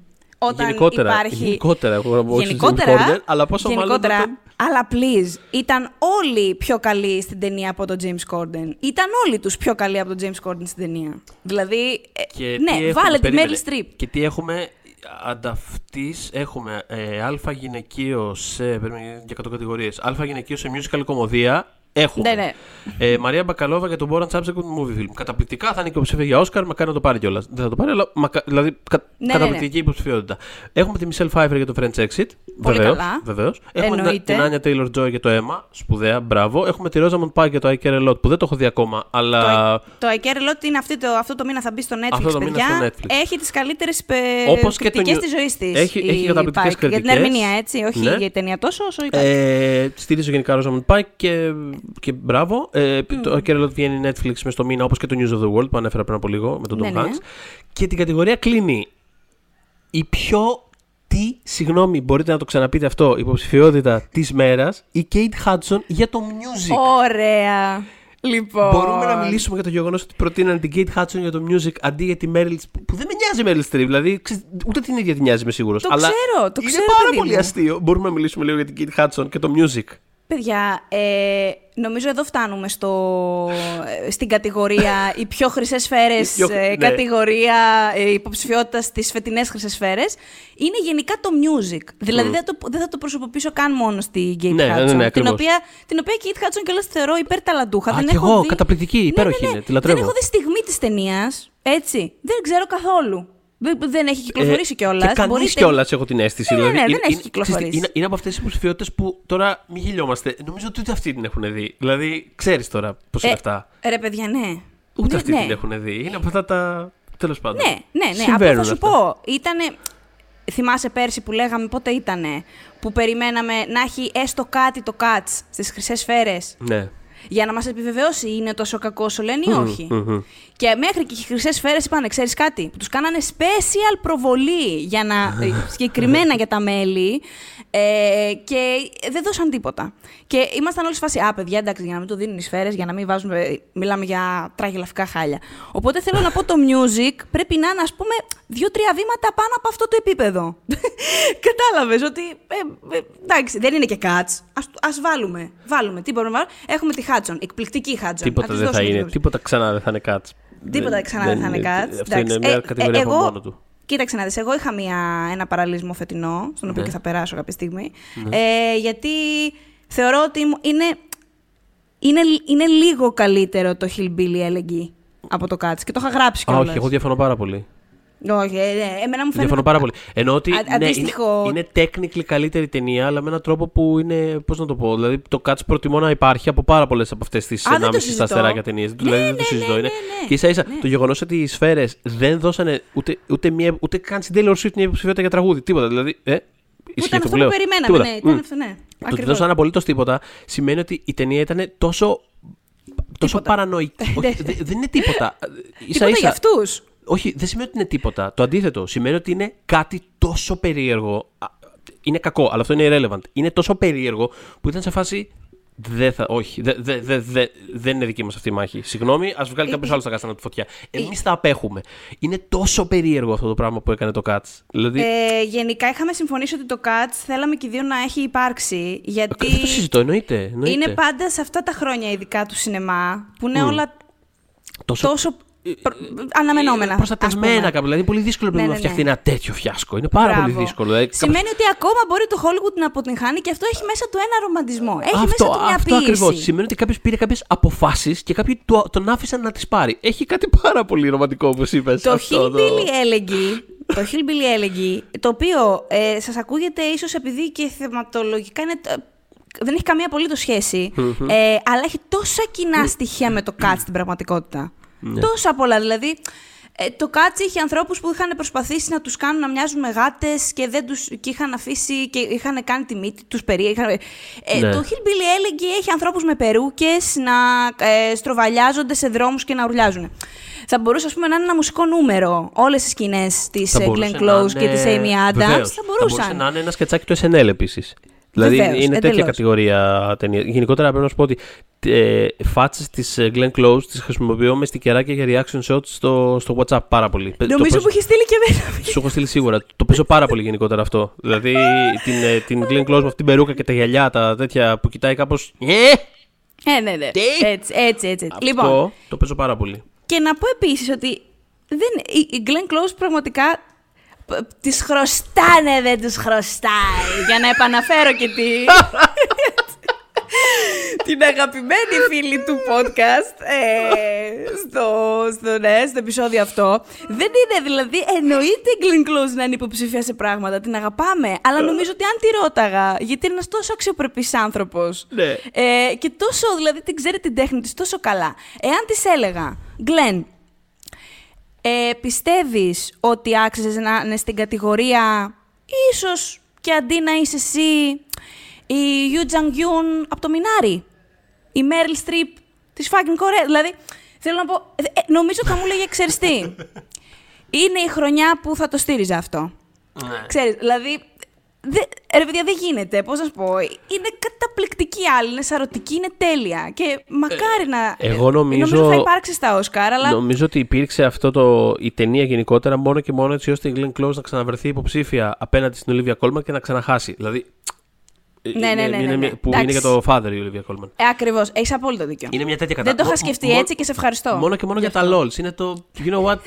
Όταν Γενικότερα, υπάρχει... γενικότερα, εγώ να πω, όχι στο γενικότερα, James Corden, αλλά πόσο μάλλον γενικότερα, όταν- αλλά please, ήταν όλοι πιο καλοί στην ταινία από τον James Corden. Ήταν όλοι τους πιο καλοί από τον James Corden στην ταινία. Δηλαδή, ε, Και ναι, τι έχουμε, βάλε τη περίμενε. Meryl Streep. Και τι έχουμε ανταυτής, έχουμε ε, α γυναικείο σε, περίμενε, για κατοκατηγορίες, α γυναικείο σε musical κομμωδία, έχουμε. Ναι, ναι. Ε, Μαρία Μπακαλόβα για τον Boran Subsequent Movie Film. Καταπληκτικά, θα είναι υποψήφια για Όσκαρ, μακάρι να το πάρει κιόλας. Δεν θα το πάρει, αλλά μακα... δηλαδή κα... ναι, καταπληκτική υποψηφιότητα. Έχουμε τη Michelle Pfeiffer για το French Exit. Πολύ βεβαίως, καλά. Βεβαίως. Έχουμε την, Εννοείται. την Anya Taylor Joy για το αίμα. Σπουδαία, μπράβο. Έχουμε τη Rosamund Pike για το I Care A Lot που δεν το έχω δει ακόμα, αλλά. Το, το I Care A Lot είναι αυτή το, αυτό το μήνα θα μπει στο Netflix, Αυτό το μήνα παιδιά. στο Netflix. Έχει τις καλύτερες Όπως και το κριτικές νιου- της ζωής της. Έχει- η έχει καταπληκτικές Pike. Για την κριτικές. ερμηνεία, έτσι, όχι Ναι. για την ταινία τόσο όσο η Pike. Ε, στηρίζω γενικά Rosamund Pike και, και μπράβο. Ε, Το I Care A Lot βγαίνει Netflix μες στο μήνα όπως και το News of the World που ανέφερα πριν από λίγο με τον Tom Ναι, ναι. Hanks. Και την κατηγορία κλείνει η πιο. Τι, συγγνώμη, μπορείτε να το ξαναπείτε αυτό, υποψηφιότητα της μέρας, η Kate Hudson για το music. Ωραία. Λοιπόν. Μπορούμε να μιλήσουμε για το γεγονός ότι προτείνανε την Kate Hudson για το music αντί για τη Meryl που, που δεν με νοιάζει η Meryl Streep. Δηλαδή, ξέρεις, ούτε την ίδια την νοιάζει, είμαι σίγουρος. Το αλλά ξέρω, το είναι ξέρω, πάρα παιδί πολύ μου. αστείο. Μπορούμε να μιλήσουμε λίγο για την Kate Hudson και το music. Παιδιά, ε, νομίζω εδώ φτάνουμε στο, ε, στην κατηγορία οι πιο χρυσές σφαίρες, Οι πιο- ναι. κατηγορία ε, υποψηφιότητας στις φετινές χρυσές σφαίρες. Είναι γενικά το music. Δηλαδή δεν, το, δεν θα το προσωποποιήσω καν μόνο στη Kate Ναι, ναι, ναι, Hudson. την, ακριβώς. οποία, την οποία Kate Hudson κιόλας θεωρώ υπερταλαντούχα. Α, δεν κι έχω εγώ, δει... καταπληκτική, υπέροχη είναι, τη λατρεύω. Δεν έχω δει στιγμή της ταινίας. Έτσι. Δεν ξέρω καθόλου. Δεν, δεν έχει κυκλοφορήσει Ε, κιόλας. Και κανεί κιόλας έχω την αίσθηση. Ναι, ναι, δηλαδή, ναι, δεν είναι- έχει είναι- κυκλοφορήσει. ξέρεις τι, Είναι, είναι από αυτές τις υποψηφιότητες που τώρα μην γελιόμαστε. Νομίζω ότι ούτε αυτοί την έχουν δει. Δηλαδή, ξέρεις τώρα πώς είναι αυτά. Ρε παιδιά, ναι. Ούτε Ναι, αυτοί ναι. την έχουν δει. Είναι από αυτά τα. Τέλος πάντων. Ναι, ναι, ναι. Συμβαίνουν Απλά θα σου αυτά. πω. Ήτανε. Θυμάσαι πέρσι που λέγαμε πότε ήτανε που περιμέναμε να έχει έστω κάτι το cuts στις χρυσές σφαίρες; Ναι. Για να μας επιβεβαιώσει είναι τόσο κακό όσο λένε ή όχι; μμμ. Και μέχρι και οι χρυσές σφαίρες είπανε, ξέρεις κάτι, που τους κάνανε special προβολή για να, ε, συγκεκριμένα για τα μέλη, Ε, και δεν δώσαν τίποτα. Και ήμασταν όλοι σε φάση, Α, παιδιά, εντάξει, για να μην το δίνουν οι σφαίρες, για να μην βάζουμε. Μιλάμε για τραγελαφικά χάλια. Οπότε θέλω να πω το music πρέπει να είναι, ας πούμε, δύο-τρία βήματα πάνω από αυτό το επίπεδο. Κατάλαβες ότι. Ε, ε, εντάξει, δεν είναι και cuts. Α βάλουμε. Βάλουμε. Τι μπορούμε να βάλουμε; Έχουμε τη Hudson, εκπληκτική Hudson. Τίποτα δεν θα είναι. Τίποτα ξανά δεν θα είναι cuts. Τίποτα ξανά δεν θα είναι cuts. Αυτό είναι μια κατηγορία από μόνο του. Κοίταξε να δεις, εγώ είχα μια, ένα παραλυσμό φετινό, στον οποίο ναι. και θα περάσω κάποια στιγμή, ναι. ε, γιατί θεωρώ ότι είναι, είναι, είναι λίγο καλύτερο το Hillbilly Elegy από το Cats και το είχα γράψει κιόλας. όχι, εγώ διαφωνώ πάρα πολύ. Όχι, ε, ναι, εμένα μου φαίνεται. Διαφωνώ πάρα πολύ. Ενώ ότι ναι, είναι, είναι technically καλύτερη ταινία, αλλά με έναν τρόπο που είναι. Πώς να το πω. Δηλαδή, το Cats προτιμώ να υπάρχει από πάρα πολλές από αυτές τις 1,5 στα αστεράκια ταινίες. Ναι, δηλαδή, δεν το συζητώ. Ναι, ναι, Και ίσα ίσα το γεγονός ότι οι σφαίρες δεν δώσανε ούτε, ούτε, μία, ούτε καν στην Taylor Swift μια υποψηφιότητα για τραγούδι. Τίποτα. Δηλαδή, ε, Ήταν αυτό που περιμέναμε. Ναι, ήταν αυτό, ναι. Το ότι δώσαν απολύτως τίποτα σημαίνει ότι η ταινία ήταν τόσο τόσο παρανοϊκή. δεν είναι τίποτα. Ίσα, ίσα, για αυτούς. Όχι, δεν σημαίνει ότι είναι τίποτα. Το αντίθετο. Σημαίνει ότι είναι κάτι τόσο περίεργο. Είναι κακό, αλλά αυτό είναι irrelevant. Είναι τόσο περίεργο που ήταν σε φάση. Δεν θα, όχι, δε, δε, δε, δε, δεν είναι δική μας αυτή η μάχη. Συγγνώμη, ας βγάλει κάποιος ε, άλλος τα κάστανα τη φωτιά. Εμείς τα απέχουμε. Είναι τόσο περίεργο αυτό το πράγμα που έκανε το Cats. Δηλαδή... Ε, γενικά είχαμε συμφωνήσει ότι το Cats θέλαμε και οι δύο να έχει υπάρξει. Γιατί δεν το συζητώ, εννοείται, εννοείται. Είναι πάντα σε αυτά τα χρόνια ειδικά του σινεμά που είναι mm. όλα τόσο, τόσο αναμενόμενα. Προστατευμένα κάπου. Δηλαδή, είναι πολύ δύσκολο ναι, να ναι, φτιαχτεί ναι. ένα τέτοιο φιάσκο. Είναι πάρα Μπράβο. πολύ δύσκολο. Δηλαδή, Σημαίνει ότι ακόμα μπορεί το Hollywood να αποτυγχάνει και αυτό έχει μέσα του ένα ρομαντισμό. Έχει αυτό, μέσα του μια αυτό ακριβώς. Σημαίνει ότι κάποιος πήρε κάποιες αποφάσεις και κάποιοι τον άφησαν να τις πάρει. Έχει κάτι πάρα πολύ ρομαντικό, όπως είπες. Το Hillbilly Elegy το Hillbilly Elegy, το οποίο ε, σας ακούγεται ίσως επειδή και θεματολογικά είναι δεν έχει καμία απολύτως σχέση, ε, αλλά έχει τόσα κοινά στοιχεία με το Cats στην πραγματικότητα. Ναι. Τόσα πολλά. Δηλαδή, ε, το κάτσι είχε ανθρώπους που είχαν προσπαθήσει να τους κάνουν να μοιάζουν με γάτες και, δεν τους, και είχαν αφήσει και είχαν κάνει τη μύτη τους περίεργα. Ε, ναι. Το Hillbilly έλεγε έχει ανθρώπους με περούκες να ε, στροβαλιάζονται σε δρόμους και να ουρλιάζουν. Θα μπορούσε ας πούμε, να είναι ένα μουσικό νούμερο όλες τις σκηνές της ε, Glenn Close και της Amy Adams. Θα μπορούσαν. Θα μπορούσε να είναι ένα σκετσάκι του SNL επίσης. Δηλαδή Βεβαίως, είναι εντελώς. τέτοια κατηγορία ταινία. Γενικότερα πρέπει να σου πω ότι ε, φάτσες της ε, Glenn Close τις χρησιμοποιώ μες στικεράκια για reaction shots στο, στο WhatsApp πάρα πολύ. Νομίζω που έχεις στείλει και εμένα. Σου έχω στείλει σίγουρα. Το παίζω πάρα πολύ γενικότερα αυτό. δηλαδή την, ε, την Glenn Close με αυτή την περούκα και τα γυαλιά, τα τέτοια που κοιτάει κάπως. Ε, ε, ναι, ναι. Έτσι, έτσι, έτσι. Αυτό λοιπόν, το παίζω πάρα πολύ. Και να πω επίσης ότι δεν, η Glenn Close πραγματικά τις χρωστάνε, δεν τους χρωστάει. Για να επαναφέρω και τη... την αγαπημένη φίλη του podcast ε, στο, στο, ναι, στο επεισόδιο αυτό. Δεν είναι δηλαδή, εννοείται η Glenn Close να είναι υποψήφια σε πράγματα, την αγαπάμε. Αλλά νομίζω ότι αν τη ρώταγα, γιατί είναι ένας τόσο αξιοπρεπής άνθρωπος. Ναι. Ε, και τόσο, δηλαδή την ξέρει την τέχνη της τόσο καλά. Εάν της έλεγα, Glenn, ε, πιστεύεις ότι άξιζες να είναι στην κατηγορία ίσως και αντί να είσαι εσύ η Yu Jang Yoon από το Μινάρι, η Meryl Streep της fucking Κορέας. Δηλαδή, θέλω να πω, ε, ε νομίζω θα μου λέγε ξέρεις τι. Είναι η χρονιά που θα το στήριζα αυτό. Ναι. Ξέρεις, δηλαδή, Δε, ρε παιδιά, δεν γίνεται. Πώς να σου πω. Είναι καταπληκτική άλλη. Είναι σαρωτική, είναι τέλεια. Και μακάρι να. Εγώ νομίζω. Νομίζω θα υπάρξει στα Όσκαρ, αλλά. Νομίζω ότι υπήρξε αυτό το. η ταινία γενικότερα μόνο και μόνο έτσι ώστε η Glenn Close να ξαναβρεθεί υποψήφια απέναντι στην Ολίβια Κόλμαν και να ξαναχάσει. Δηλαδή. Ναι, ναι, ναι, ναι, ναι. Που είναι για το father η Ολίβια Κόλμαν. Ε, Ακριβώς. Έχεις απόλυτο δίκιο. Είναι μια τέτοια κατάσταση. Δεν το είχα σκεφτεί έτσι και σε ευχαριστώ. Μόνο και μόνο για, για τα LOLs. Είναι το. You know what?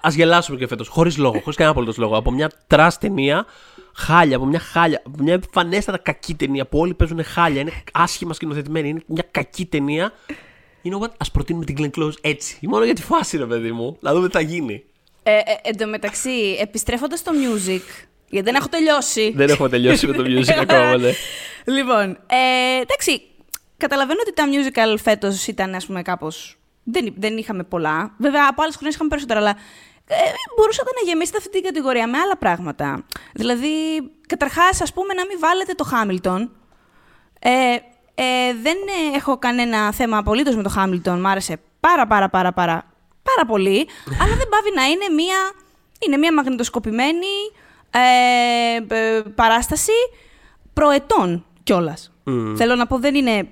Α γελάσουμε και φέτος. Χωρίς λόγο. Χωρίς κανένα απολύτως λόγο. Από μια trash ταινία χάλια, από μια χάλια, μια εμφανέστατα κακή ταινία που όλοι παίζουν χάλια, είναι άσχημα σκηνοθετημένη, είναι μια κακή ταινία. You know what, ας προτείνουμε την Glenn Close έτσι. Μόνο για τη φάση, ρε παιδί μου. Να δούμε τι θα γίνει. Ε, ε, εν τω μεταξύ, επιστρέφοντας στο music, γιατί δεν έχω τελειώσει. δεν έχουμε τελειώσει με το music ακόμα, ναι. Λοιπόν, ε, εντάξει, καταλαβαίνω ότι τα musical φέτος ήταν, ας πούμε, κάπως. Δεν, δεν είχαμε πολλά. Βέβαια, από άλλες χρονιές είχαμε περισσότερα, αλλά ε, μπορούσατε να γεμίσετε αυτή την κατηγορία με άλλα πράγματα. Δηλαδή, καταρχάς, ας πούμε, να μην βάλετε το Χάμιλτον. Ε, ε, δεν έχω κανένα θέμα απολύτως με το Χάμιλτον. Μ' άρεσε πάρα πάρα πάρα πάρα, πάρα πολύ. αλλά δεν πάβει να είναι μία, είναι μία μαγνητοσκοπημένη ε, ε, παράσταση προετών κιόλας. Θέλω να πω, δεν είναι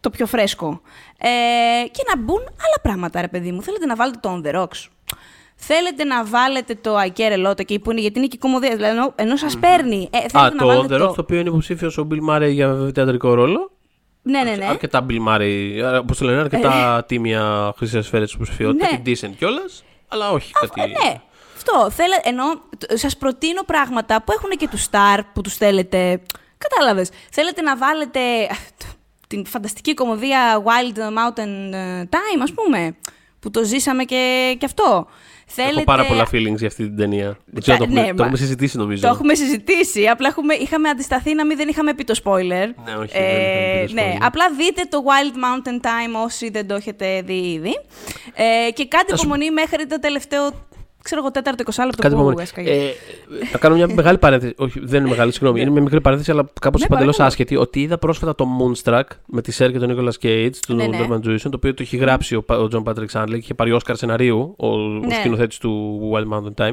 το πιο φρέσκο. Ε, και να μπουν άλλα πράγματα, ρε παιδί μου. Θέλετε να βάλετε το On The Rocks. Θέλετε να βάλετε το I Care A Lot εκεί που είναι γιατί είναι και κομμωδία. Δηλαδή, ενώ, ενώ σας παίρνει. Ε, θέλετε Α, να το βάλετε On The Rocks, το οποίο είναι υποψήφιο ο Bill Murray για θεατρικό ρόλο. Ναι, ναι, ναι. Αρκετά Bill Murray, όπως το λένε, αρκετά τίμια χρυσέ σφαίρε υποψηφιότητα Ναι. και decent κιόλας. Αλλά όχι κάτι. Ε, ναι. Αυτό. Θέλε, ενώ σας προτείνω πράγματα που έχουν και τους star που τους θέλετε. Κατάλαβες. Θέλετε να βάλετε α, το- την φανταστική κομμωδία Wild Mountain ε, Time, ας πούμε. Που το ζήσαμε και, και αυτό. Θέλετε... Έχω πάρα πολλά feelings για αυτή την ταινία. Δεν ξέρω, το ναι, έχουμε, το μα- έχουμε συζητήσει νομίζω. Το έχουμε συζητήσει. Απλά έχουμε, είχαμε αντισταθεί να μην δεν είχαμε πει το spoiler. Ναι, όχι, δεν είχαμε πει το ναι, spoiler. απλά δείτε το Wild Mountain Time όσοι δεν το έχετε δει ήδη. Ε, και κάντε υπομονή μέχρι το τελευταίο, ξέρω εγώ, τέταρτο εικοσάλεπτο Κάτι που υπομονή. έσκαγε. Ε, θα κάνω μια μεγάλη παρένθεση. Όχι, δεν είναι μεγάλη, συγγνώμη. είναι μια μικρή παρένθεση, αλλά κάπως Ναι, παντελώ παρακαλώ. άσχετη. Ότι είδα πρόσφατα το Moonstruck με τη Σέρ και τον Nicolas Cage του Ναι, ναι. Norman Jewison, το οποίο το έχει γράψει ο, ο John Patrick Sandler και είχε πάρει Όσκαρ σεναρίου, ο, ο Ναι. σκηνοθέτης του Wild Mountain Time.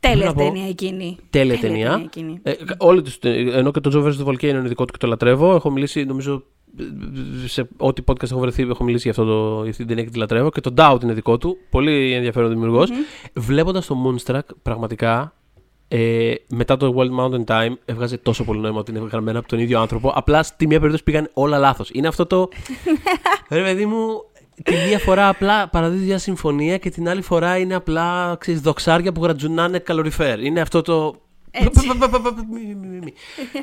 Τέλεια να πω- ταινία εκείνη. Τέλεια ταινία. εκείνη. Ε, όλοι τους, ενώ και το Joe vs. The Volcano είναι δικό του και το λατρεύω. Έχω μιλήσει, νομίζω, σε ό,τι podcast έχω βρεθεί, έχω μιλήσει για, αυτό το, για αυτή την ταινία και τη λατρεύω. Και το Doubt είναι δικό του. Πολύ ενδιαφέρον δημιουργός. Βλέποντας το Moonstruck, πραγματικά ε, μετά το Wild Mountain Time έβγαζε τόσο πολύ νόημα ότι είναι γραμμένα από τον ίδιο άνθρωπο. Απλά στη μία περίπτωση πήγαν όλα λάθος. Είναι αυτό το. ρε παιδί μου, τη μία φορά απλά παραδίδεις μια συμφωνία και την άλλη φορά είναι απλά ξέρεις, δοξάρια που γρατζουνάνε καλοριφέρ. Είναι αυτό το. Έτσι. Μη, μη, μη, μη.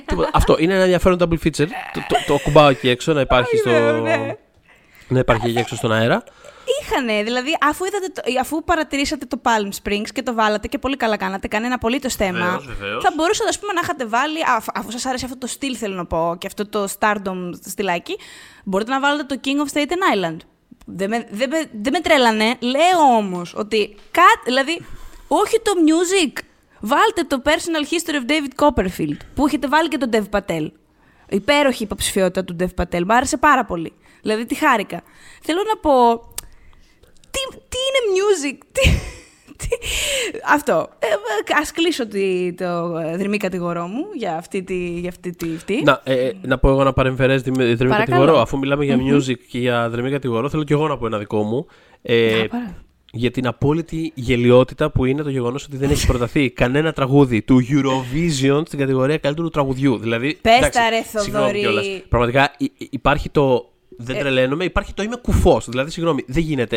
Τίποτα. Αυτό είναι ένα ενδιαφέρον double feature. Το, το, το κουμπάω εκεί έξω να υπάρχει στο. Ωραίο, ναι. Να υπάρχει εκεί έξω στον αέρα. Είχανε, δηλαδή, αφού, είδατε το, αφού παρατηρήσατε το Palm Springs και το βάλατε και πολύ καλά κάνατε, κανένα απολύτω θέμα. Βεβαίως, βεβαίως. Θα μπορούσατε, α πούμε, να είχατε βάλει, αφ- αφού σα άρεσε αυτό το στυλ, θέλω να πω, και αυτό το stardom στυλάκι, μπορείτε να βάλετε το King of Staten Island. Δεν με, δεν με, δεν με τρέλανε. Λέω όμω ότι. Κάτι, δηλαδή, όχι το music. Βάλτε το personal history of David Copperfield, που έχετε βάλει και τον Dev Patel. Υπέροχη υποψηφιότητα του Dev Patel. Μ' άρεσε πάρα πολύ. Δηλαδή, τη χάρηκα. Θέλω να πω. Τι, τι είναι music, τι, τι- αυτό. Ε, ας κλείσω τη, το ε, δρυμή κατηγορό μου για αυτή τη... Για αυτή τη αυτή. Να, ε, να πω εγώ ένα παρεμφερές δρυμή Παρακαλώ. κατηγορό. Αφού μιλάμε για music και για δρυμή κατηγορό, θέλω και εγώ να πω ένα δικό μου. Ε, Α, παρά. Για την απόλυτη γελιότητα που είναι το γεγονός ότι δεν έχει προταθεί κανένα τραγούδι του Eurovision στην κατηγορία καλύτερου τραγουδιού. Δηλαδή, Πες εντάξει, τα, ρε, συγγνώμη Θοδωρή. κιόλας. Πραγματικά υ- υ- υπάρχει το. Δεν τρελαίνομαι, υπάρχει το είμαι κουφός. Δηλαδή, συγγνώμη, δεν γίνεται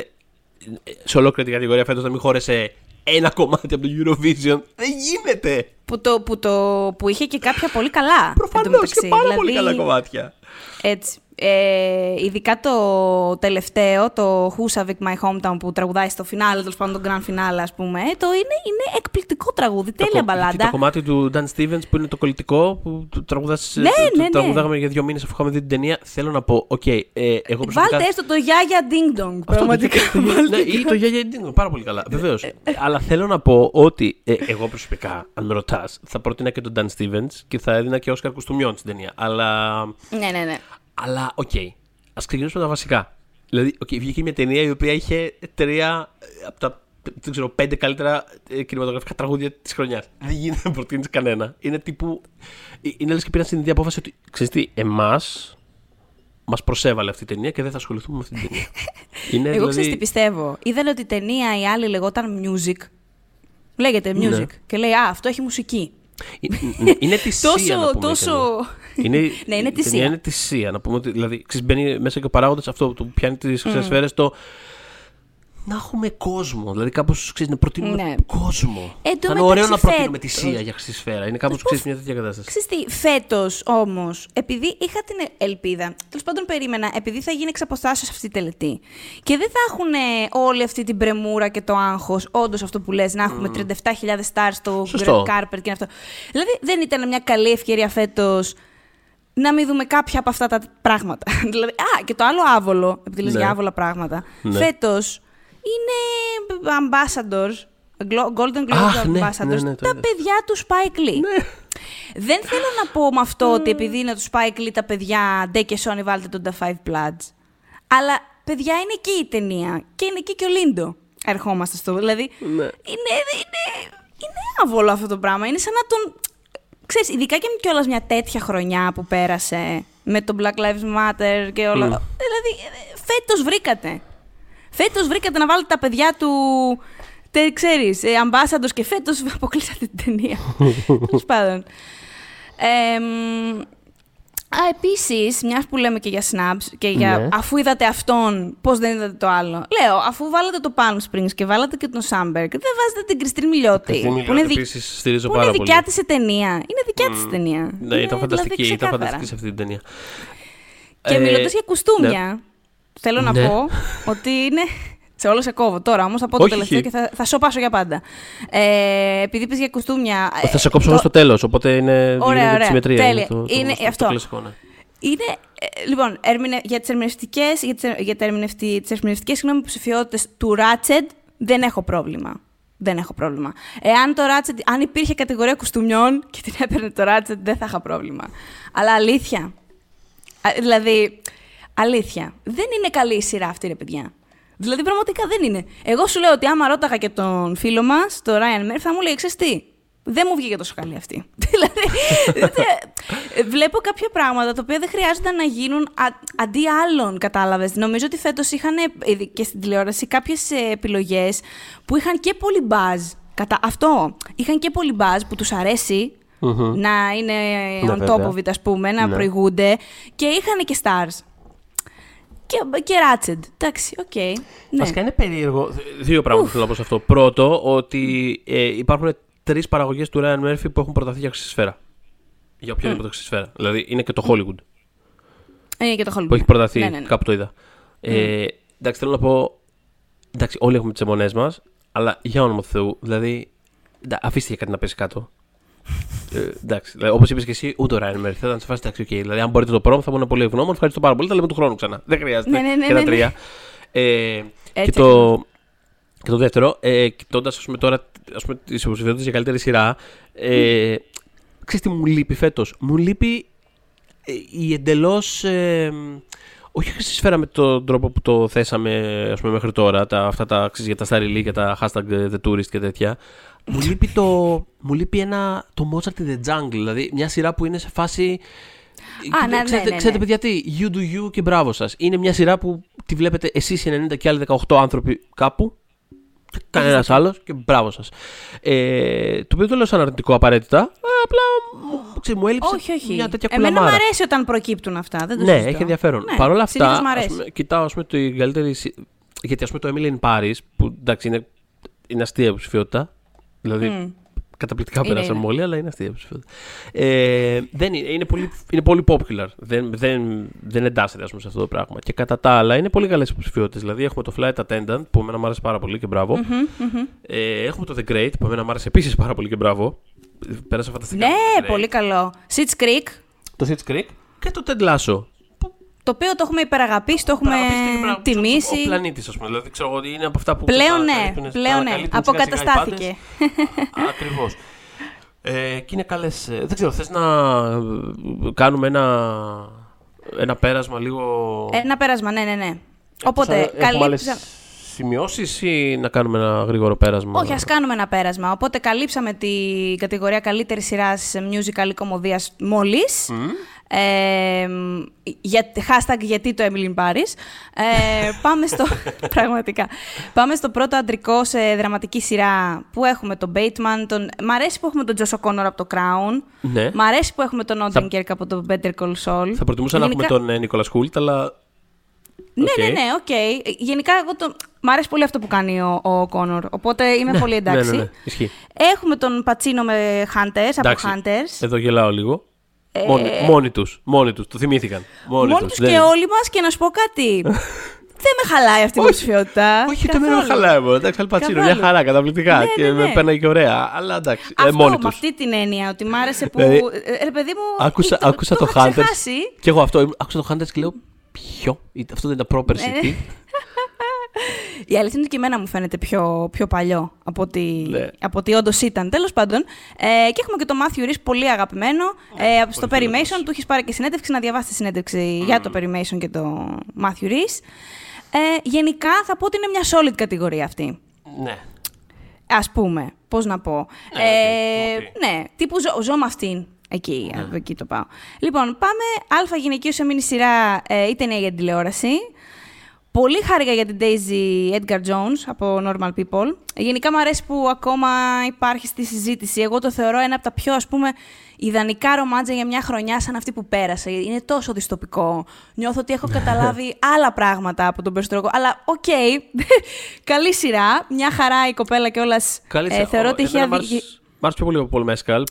ε, σε ολόκληρη την κατηγορία φέτος να μην χώρεσε ένα κομμάτι από το Eurovision. Δεν γίνεται! Που, το, που, το, που είχε και κάποια πολύ καλά. Προφανώς εντωμεταξύ. και πάρα πολύ Δηλαδή, καλά κομμάτια. Έτσι. Ε, ειδικά το τελευταίο, το Húsavík My Hometown που τραγουδάει στο φινάλε, τέλος πάντων το grand finale, ας πούμε. Το είναι, είναι εκπληκτικό τραγούδι. Τέλεια Το- Και μπαλάντα. το κομμάτι του Dan Stevens που είναι το κολλητικό που το τραγουδάς, Ναι, το- το ναι, ναι. τραγουδάγαμε για δύο μήνες αφού είχαμε δει την ταινία. Θέλω να πω, οκ, ε, εγώ προσωπικά... Βάλτε έστω το Γιάγια Ding Dong. Αυτό Πραγματικά. το- το- Βάλτε ναι, και- ή το Jaja Ding Dong, πάρα πολύ καλά. Βεβαίως. Αλλά θέλω να πω ότι ε, εγώ προσωπικά, αν με ρωτάς, θα πρότεινα και τον Dan Stevens και θα έδινα και Όσκαρ Κοστουμιών στην ταινία. Αλλά, Ναι, ναι, ναι. Αλλά οκ, ας ξεκινήσουμε με τα βασικά. Δηλαδή, οκ, βγήκε μια ταινία η οποία είχε τρία ε, από τα δεν ξέρω, πέντε καλύτερα ε, κινηματογραφικά τραγούδια της χρονιάς. Δεν γίνεται να προτείνεις κανένα. Είναι τύπου. ε, Είναι λες και πήραν στην ίδια απόφαση ότι ξέρεις τι, εμάς μας προσέβαλε αυτή η ταινία και δεν θα ασχοληθούμε με αυτή την ταινία. είναι, Εγώ δηλαδή... ξέρεις τι πιστεύω. Είδανε ότι η ταινία η άλλη λεγόταν Music. Λέγεται Music. Ναι. Και λέει, Α, αυτό έχει μουσική. Ε, Είναι θυσία Τόσο- να πούμε, η τόσο- ταινία. Είναι, Ναι, είναι η θυσία. ταινία Είναι θυσία. Να πούμε ότι δηλαδή, ξέρεις, μπαίνει μέσα και ο παράγοντας αυτό που πιάνει τις χρυσέ σφαίρες, το να έχουμε κόσμο. Δηλαδή, κάπως να προτείνουμε Ναι. κόσμο. Εν τω Θα είναι ωραίο μεταξύ, να προτείνουμε φέτος- θυσία για χρυσή σφαίρα. Είναι κάπως μια τέτοια κατάσταση. Ξέρεις τι, φέτος όμως, επειδή είχα την ελπίδα, τέλος πάντων περίμενα, επειδή θα γίνει εξ αποστάσεως αυτή η τελετή και δεν θα έχουν όλη αυτή την πρεμούρα και το άγχος, όντως αυτό που λες, να έχουμε 37.000 stars στο Σωστό. Red Carpet και αυτό. Δηλαδή δεν ήταν μια καλή ευκαιρία φέτος να μην δούμε κάποια από αυτά τα πράγματα. δηλαδή, α, και το άλλο άβολο, επειδή λες Ναι. για άβολα πράγματα, Ναι. φέτος είναι ambassadors, Glo- Golden Globe Αχ, ναι, ambassadors, ναι, ναι, το τα είδα. παιδιά του Spike Lee. Δεν θέλω να πω με αυτό ότι επειδή είναι του Spike Lee τα παιδιά Ντε και Sony βάλτε τον The Five Bloods. Αλλά παιδιά είναι εκεί η ταινία και είναι εκεί και ο Λίντο. Ερχόμαστε στο. Δηλαδή. Ναι. Είναι, είναι, είναι άβολο αυτό το πράγμα. Είναι σαν να τον. Ξέρεις, ειδικά και με κιόλας μια τέτοια χρονιά που πέρασε με το Black Lives Matter και όλα. Δηλαδή, φέτος βρήκατε. Φέτος βρήκατε να βάλετε τα παιδιά του. Τε, ξέρεις, ε, ambassadors και φέτος αποκλείσατε την ταινία. Τέλος πάντων. Ε, μ, Α, επίσης, μιας που λέμε και για snaps και για Ναι. αφού είδατε αυτόν, πώς δεν είδατε το άλλο. Λέω, αφού βάλατε το Palm Springs και βάλατε και τον Σάμπεργκ, δεν βάζετε την Κριστίν Μιλιώτη. Κριστίν που είναι, Μιλιώτη δι- επίσης στηρίζω που πάρα είναι πολύ. δικιά της ταινία. Είναι δικιά της ταινία. Ναι, Είναι, ήταν φανταστική. δηλαδή, ήταν ξεκάθαρα. φανταστική σε αυτή την ταινία. Και Ε, μιλώντας για κουστούμια, θέλω να Ναι. πω ότι είναι. Σε όλο σε κόβω. Τώρα όμως θα πω το Όχι, τελευταίο όχι. και θα, θα σοπάσω για πάντα. Ε, επειδή πεις για κουστούμια. ε, Θα σε κόψω το- όμως στο τέλος, οπότε είναι Ωραία, γίνεται ωραία. συμμετρία. Τέλεια. το, το, Είναι γνωστό, το αυτό. κλασικό, ναι. Είναι, ε, λοιπόν, ερμηνε, για τις ερμηνευτικές, για τις, για τα ερμηνευτή, τις ερμηνευτικές συγγνώμη, υποψηφιότητες του Ratchet δεν έχω πρόβλημα. Δεν έχω πρόβλημα. Εάν το Ratchet, αν υπήρχε κατηγορία κουστούμιών και την έπαιρνε το Ratchet, δεν θα είχα πρόβλημα. Αλλά αλήθεια. Α, δηλαδή, αλήθεια. Δεν είναι καλή η σειρά αυτή, ρε παιδιά. Δηλαδή, πραγματικά δεν είναι. Εγώ σου λέω ότι άμα ρώταγα και τον φίλο μας, τον Ryan Murphy, θα μου λέει, ξέρεις τι, δεν μου βγήκε τόσο καλή αυτή. δηλαδή, δε- βλέπω κάποια πράγματα τα οποία δεν χρειάζονταν να γίνουν α- αντί άλλων, κατάλαβες. Νομίζω ότι φέτος είχαν ε, ήδη και στην τηλεόραση κάποιες ε, επιλογές που είχαν και πολύ buzz. Κατά αυτό, είχαν και πολύ buzz που τους αρέσει Μμμ. να είναι Ναι, on top βέβαια. of it, ας πούμε, να Ναι. προηγούνται. Και είχαν και stars. Και, και Ratchet. Εντάξει, οκ. ναι. Βασικά είναι περίεργο. Δύο πράγματα θέλω να πω σε αυτό. Πρώτο, ότι ε, υπάρχουν τρεις παραγωγές του Ryan Murphy που έχουν προταθεί για χρυσή Για οποιαδήποτε χρυσή σφαίρα. Δηλαδή είναι και το Hollywood Είναι και το Hollywood. που έχει προταθεί. Ναι, ναι, ναι. Κάπου το είδα. Ε, εντάξει, θέλω να πω. Εντάξει, όλοι έχουμε τις εμμονές μας, αλλά για όνομα του Θεού, δηλαδή. ντα- Αφήστε για κάτι να πέσει κάτω. Ε, εντάξει, δηλαδή, όπως είπες και εσύ, ούτε ο Ryan Murphy θα ήταν σε φάση εντάξει, οκ. Δηλαδή, αν μπορείτε το πρώτο, θα ήμουν πολύ ευγνώμων. Ευχαριστώ πάρα πολύ. Τα λέμε του χρόνου ξανά. Δεν χρειάζεται. Ναι, ναι, ναι, και τα ναι, ναι. τρία. Ε, και, Έτσι το, και το δεύτερο, ε, κοιτώντας τώρα ας πούμε, τις υποψηφιότητες για καλύτερη σειρά, ε, ξέρεις τι μου λείπει φέτος; Μου λείπει ε, η εντελώς. Ε, όχι χρυσή σφαίρα με τον τρόπο που το θέσαμε ας πούμε, μέχρι τώρα, τα, αυτά τα ξέρεις, για τα Star Elite, για τα hashtag ε, The Tourist και τέτοια. Μου λείπει, το, μου λείπει ένα, το Mozart in the Jungle, δηλαδή μια σειρά που είναι σε φάση. Α, ναι, ναι, ξέρετε, ναι, ναι. ξέρετε, παιδιά τι, you do you και μπράβο σας. Είναι μια σειρά που τη βλέπετε εσείς οι 90 και άλλοι 18 άνθρωποι κάπου. Και κανένα άλλος και μπράβο σας. Ε, το οποίο δεν το λέω σαν αρνητικό απαραίτητα. ε, απλά μου, ξέρεις, μου έλειψε Όχι, όχι. μια τέτοια Εμένα μου κουλαμάρα. αρέσει όταν προκύπτουν αυτά. Δεν το Ναι, συζητώ. έχει ενδιαφέρον. Ναι, Παρ' όλα συνήθως αυτά, μ' ας αρέσει. πούμε, κοιτάω ας πούμε, την καλύτερη. συ- Γιατί ας πούμε το Emily in Paris, που εντάξει είναι, είναι αστεία υποψηφιότητα. Δηλαδή Μμ. καταπληκτικά Είναι, περάσαμε είναι. όλοι, αλλά είναι αστεία υποψηφιότητα. Ε, δεν είναι, είναι, πολύ, είναι πολύ popular. Δεν, δεν, δεν εντάσσεται ας πούμε, σε αυτό το πράγμα. Και κατά τα άλλα είναι πολύ καλές υποψηφιότητες. Δηλαδή έχουμε το Flight Attendant, που εμένα μου άρεσε πάρα πολύ και μπράβο. Μμμ, μμμ. Ε, έχουμε το The Great, που εμένα μου άρεσε επίσης πάρα πολύ και μπράβο. Πέρασα φανταστικά. Ναι, με το The Great. πολύ καλό. Sitch Creek, Το Sitch Creek και το Ted Lasso. Το οποίο το έχουμε υπεραγαπήσει, το έχουμε Παραπέστε και πράγμα. τιμήσει. Ο πλανήτης, ας πούμε. Δηλαδή, ξέρω ότι είναι από αυτά που. Πλέον τα ναι, ανακαλύπτουν- τα πλέον ναι. ανακαλύπτουν σιγά-σιγά οι Αποκαταστάθηκε. Ακριβώς. Ε, και είναι καλές. Δεν ξέρω, θες να ε, κάνουμε ένα, ένα πέρασμα λίγο; Ένα πέρασμα, ναι, ναι, ναι. Οπότε, Έχουμε άλλες καλύψα... σημειώσεις ή να κάνουμε ένα γρήγορο πέρασμα; Όχι, ας κάνουμε ένα πέρασμα. Οπότε καλύψαμε την κατηγορία καλύτερης σειράς musical ή κομμωδίας μόλις. Ε, για, hashtag γιατί το Emily in Paris. Ε, πάμε στο. πραγματικά. Πάμε στο πρώτο αντρικό σε δραματική σειρά που έχουμε τον Bateman. Τον, μ' αρέσει που έχουμε τον Josh O'Connor από το Crown. Ναι. Μ' αρέσει που έχουμε τον Odenkirk από το Better Call Saul. Θα προτιμούσα να έχουμε Γενικά- τον ε, Nicholas Hoult, αλλά. Ναι, Οκ. ναι, ναι, οκ. Γενικά, εγώ το... μ' αρέσει πολύ αυτό που κάνει ο, ο Connor. Οπότε είμαι πολύ εντάξει. Ναι, ναι, ναι. Ισχύει. Έχουμε τον Pacino με Hunters, από Εντάξει. Hunters. Εδώ γελάω λίγο. Μόνοι, μόνοι τους. Μόνοι τους. Το θυμήθηκαν. Μόνοι, Μόνοι τους. τους Δεν- και όλοι μας και να σου πω κάτι. Δεν με χαλάει αυτή η υποψηφιότητα. Όχι, το με καθόλου. χαλάει εγώ. Εντάξει, Al Pacino, μια Καθόλου. χαρά, καταπληκτικά. Ναι, και ναι, με ναι. πέναγε και ωραία. Αλλά εντάξει, ε, Αυτό, μόνοι με τους. αυτή την έννοια, ότι μ' άρεσε που. Δηλαδή, ε, ρε παιδί μου. Άκουσα, το, άκουσα το, είχα Hunters. ξεχάσει. Και εγώ αυτό. Άκουσα το Hunters και λέω. Ποιο, αυτό δεν ήταν πρόπερση. Ναι, ναι. Τι. Η αλήθεια είναι ότι και εμένα μου φαίνεται πιο, πιο παλιό από ότι, Ναι. από ότι όντως ήταν. Τέλος πάντων. Ε, και έχουμε και το Matthew Rhys, πολύ αγαπημένο. ε, στο Ναι, πολύ Perimation φίλος. του έχεις πάρει και συνέντευξη, να διαβάσεις τη συνέντευξη για το Perimation και το Matthew Rhys. Ε, γενικά θα πω ότι είναι μια solid κατηγορία αυτή. ναι. Ας πούμε, πώς να πω. Ναι, Ε, OK, OK. ναι, τύπου ζω, ζω με αυτήν. Εκεί, Ναι. εκεί το πάω. Λοιπόν, πάμε. Α' γυναικείο σε μήνυ σειρά ε, ή ταινία για την τηλεόραση. Πολύ χάρηκα για την Daisy Edgar Jones από Normal People. Γενικά μου αρέσει που ακόμα υπάρχει στη συζήτηση. Εγώ το θεωρώ ένα από τα πιο, ας πούμε, ιδανικά ρομάντζα για μια χρονιά σαν αυτή που πέρασε. Είναι τόσο δυστοπικό. Νιώθω ότι έχω καταλάβει άλλα πράγματα από τον περισσότερο. Αλλά οκ, καλή σειρά. Μια χαρά η κοπέλα κιόλας. Καλή Ε, θεωρώ ότι έχει Εμένα μ' αδικηθεί. άρεσε- Μ' άρεσε πιο πολύ από Paul Mescal.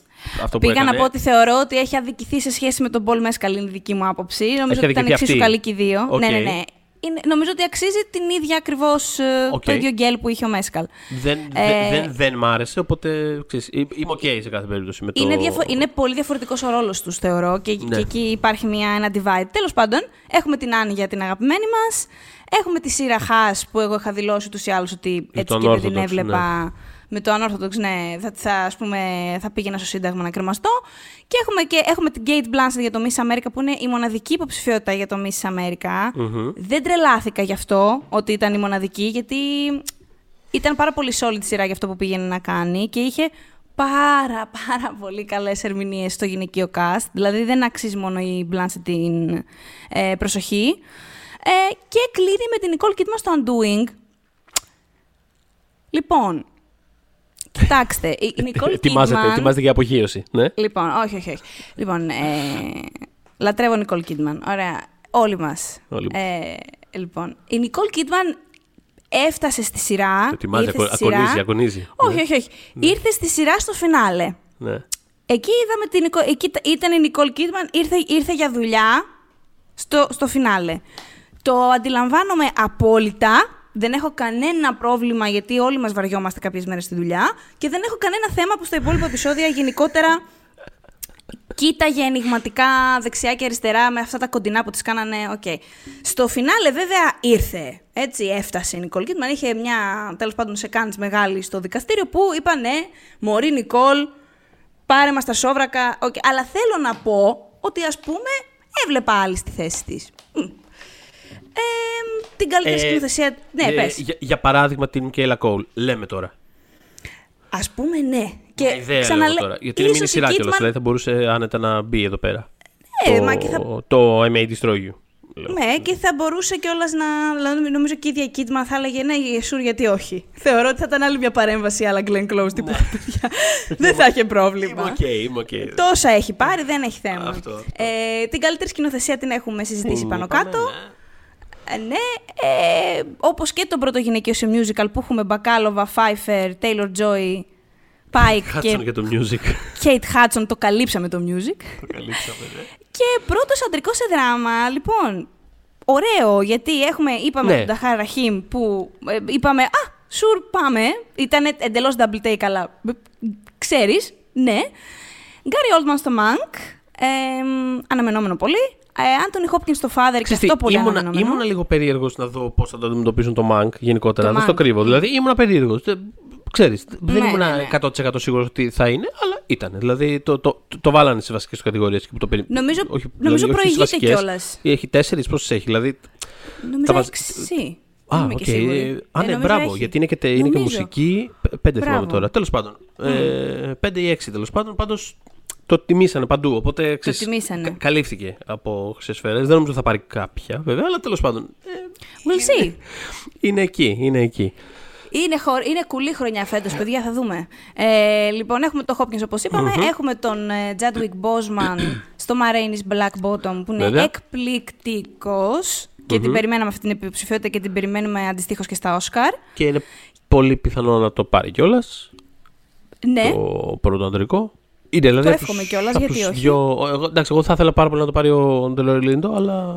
Αυτό που Πήγα να έκανε. πω ότι θεωρώ ότι έχει αδικηθεί σε σχέση με τον Paul Mescal, είναι η δική μου άποψη. Νομίζω ότι ήταν αδικηθεί εξίσου αυτή. καλή και οι δύο. Οκ. Ναι, ναι, ναι. Είναι, νομίζω ότι αξίζει την ίδια ακριβώς Οκ. το ίδιο γκελ που είχε ο Mescal. Δεν, Ε, δεν, δεν μ' άρεσε, οπότε ξέρεις, ε, είμαι οκ σε κάθε περίπτωση με το... Είναι, διαφο- είναι πολύ διαφορετικός ο ρόλος τους, θεωρώ, και, Ναι. και εκεί υπάρχει μια, ένα divide. Τέλος πάντων, έχουμε την Άννη για την αγαπημένη μας. Έχουμε τη Σύρα Χάς που εγώ είχα δηλώσει ούτω ή άλλω ότι Με έτσι το και δεν την Unorthodox, έβλεπα. Με το Unorthodox, ναι, θα, θα, ας πούμε, θα πήγαινα στο Σύνταγμα να κρεμαστώ. Και έχουμε, και έχουμε την Kate Blanchett για το Miss America, που είναι η μοναδική υποψηφιότητα για το Miss America. Δεν τρελάθηκα γι' αυτό, ότι ήταν η μοναδική, γιατί ήταν πάρα πολύ solid σειρά για αυτό που πήγαινε να κάνει και είχε πάρα πάρα πολύ καλές ερμηνείες στο γυναικείο cast. Δηλαδή δεν αξίζει μόνο η Blanchett την ε, προσοχή. Ε, και κλείνει με την Nicole Kidman στο Undoing. Λοιπόν, κοιτάξτε, η η Nicole ετοιμάζεται, Kidman... ετοιμάζεται για απογείωση. Ναι. Λοιπόν, όχι, όχι, όχι. Λοιπόν, ε, λατρεύω Νικόλ Κίτμαν. Ωραία. Όλοι μας. Όλοι μας. Ε, λοιπόν, η Νικόλ Κίτμαν έφτασε στη σειρά. Το ετοιμάζει, ήρθε ακο- στη σειρά. ακονίζει, ακονίζει. Όχι, Ναι. όχι, όχι. Ήρθε στη σειρά στο φινάλε. Ναι. Εκεί είδαμε την Νικό... Εκεί τα- ήταν η Nicole Kidman, ήρθε, ήρθε για δουλειά στο, στο φινάλε. Το αντιλαμβάνομαι απόλυτα. Δεν έχω κανένα πρόβλημα γιατί όλοι μας βαριόμαστε κάποιες μέρες στη δουλειά και δεν έχω κανένα θέμα που στα υπόλοιπα επεισόδια γενικότερα κοίταγε αινιγματικά δεξιά και αριστερά με αυτά τα κοντινά που της κάνανε. Οκ. Στο φινάλε βέβαια ήρθε. Έτσι έφτασε η Nicole Kidman. Είχε μια τέλος πάντων σκηνή μεγάλη στο δικαστήριο που είπαν ναι, μωρή Nicole, πάρε μας τα σόβρακα. Οκ. Αλλά θέλω να πω ότι ας πούμε έβλεπα άλλη στη θέση της. Μμ. Ε, την καλύτερη σκηνοθεσία... Ναι, ε, πες. για, για παράδειγμα την Michaela Coel. Λέμε τώρα. Ας πούμε ναι. Και Μια ιδέα ξαναλέ- λέω τώρα. Γιατί είναι ίσως μήνυ η σειρά κιόλας, Kidman- Δηλαδή θα μπορούσε άνετα να μπει εδώ πέρα. Ε, το, μα και θα- το I May Destroy You. λέω. Ναι, και θα μπορούσε κιόλας να. δηλαδή, Νομίζω και η ίδια η Kidman θα έλεγε ναι, Sure, γιατί όχι. Θεωρώ ότι θα ήταν άλλη μια παρέμβαση, αλλά Glenn Close τύπου. παιδιά. Δεν θα είχε Είμαι πρόβλημα. οκ, είμαι οκ. Τόσα έχει πάρει, δεν έχει θέμα. Αυτό, αυτό. Ε, την καλύτερη σκηνοθεσία την έχουμε συζητήσει Που πάνω είπαμε, κάτω. ναι. Ε, ναι, ε, όπως και τον πρώτο γυναικείο σε musical που έχουμε Bakalova, Pfeiffer, Taylor Joy, Pike Hudson και για το music. Kate Hudson, το καλύψαμε το music. το καλύψαμε, ναι. Και πρώτο αντρικό σε δράμα, λοιπόν. Ωραίο, γιατί έχουμε, είπαμε Ναι. τον Ταχάρ Ραχίμ που ε, είπαμε Α, σουρ, πάμε. Ήταν εντελώς double take, αλλά ε, ξέρεις, ναι. Γκάρι Oldman στο Mank. Ε, αναμενόμενο πολύ. Ε, Άντωνι Χόπκιν στο Father και Ξέρεις τι, αυτό πολύ ήμουνα, αναμενόμενο. ήμουνα λίγο περίεργος να δω πώς θα το αντιμετωπίσουν το Mank γενικότερα. Το δεν στο Mank. κρύβω. Δηλαδή ήμουνα περίεργος. Ξέρεις, δεν Ναι, ήμουν ναι, ναι. 100% σίγουρος ότι θα είναι, αλλά ήταν. Δηλαδή το, το, το, το βάλανε σε βασικές κατηγορίες και που το περι... Νομίζω- όχι, νομίζω όχι στις προηγείται βασικές. κιόλας. Έχει τέσσερις, πόσες έχει. Δηλαδή. Νομίζω τα βάζ- έξι. Α, Δεν είμαι οκ. και σίγουρη. Ε, Α, Ε, ναι, νομίζω μπράβο. έχει. Γιατί είναι και, τε- είναι και Νομίζω. μουσική. Π- Πέντε θυμάμαι Μπράβο. τώρα. Τέλος πάντων. Ε, πέντε ή έξι τέλος πάντων. Πάντως το τιμήσανε παντού. Οπότε ξέρεις, τιμήσανε. κα- καλύφθηκε από Χρυσές Σφαίρες. Δεν νομίζω θα πάρει κάποια βέβαια, αλλά τέλος πάντων. ε, We'll see. είναι εκεί, είναι εκεί. Είναι, χω... είναι κουλή χρονιά φέτος, παιδιά, θα δούμε. Ε, λοιπόν, έχουμε τον Hopkins, όπως είπαμε. Έχουμε τον ε, Chadwick Boseman στο Ma Rainey's Black Bottom, που είναι Βέβαια. εκπληκτικός. Και την περιμέναμε αυτή την υποψηφιότητα και την περιμένουμε αντιστοίχως και στα Όσκαρ. Και είναι πολύ πιθανό να το πάρει κιόλας. Ναι, Το πρώτο αντρικό. Είναι, δηλαδή, Το από εύχομαι τους- κιόλας, από γιατί τους όχι. Δυο... Εγώ, εντάξει, εγώ θα ήθελα πάρα πολύ να το πάρει ο Ντελόρι Λίντο, αλλά.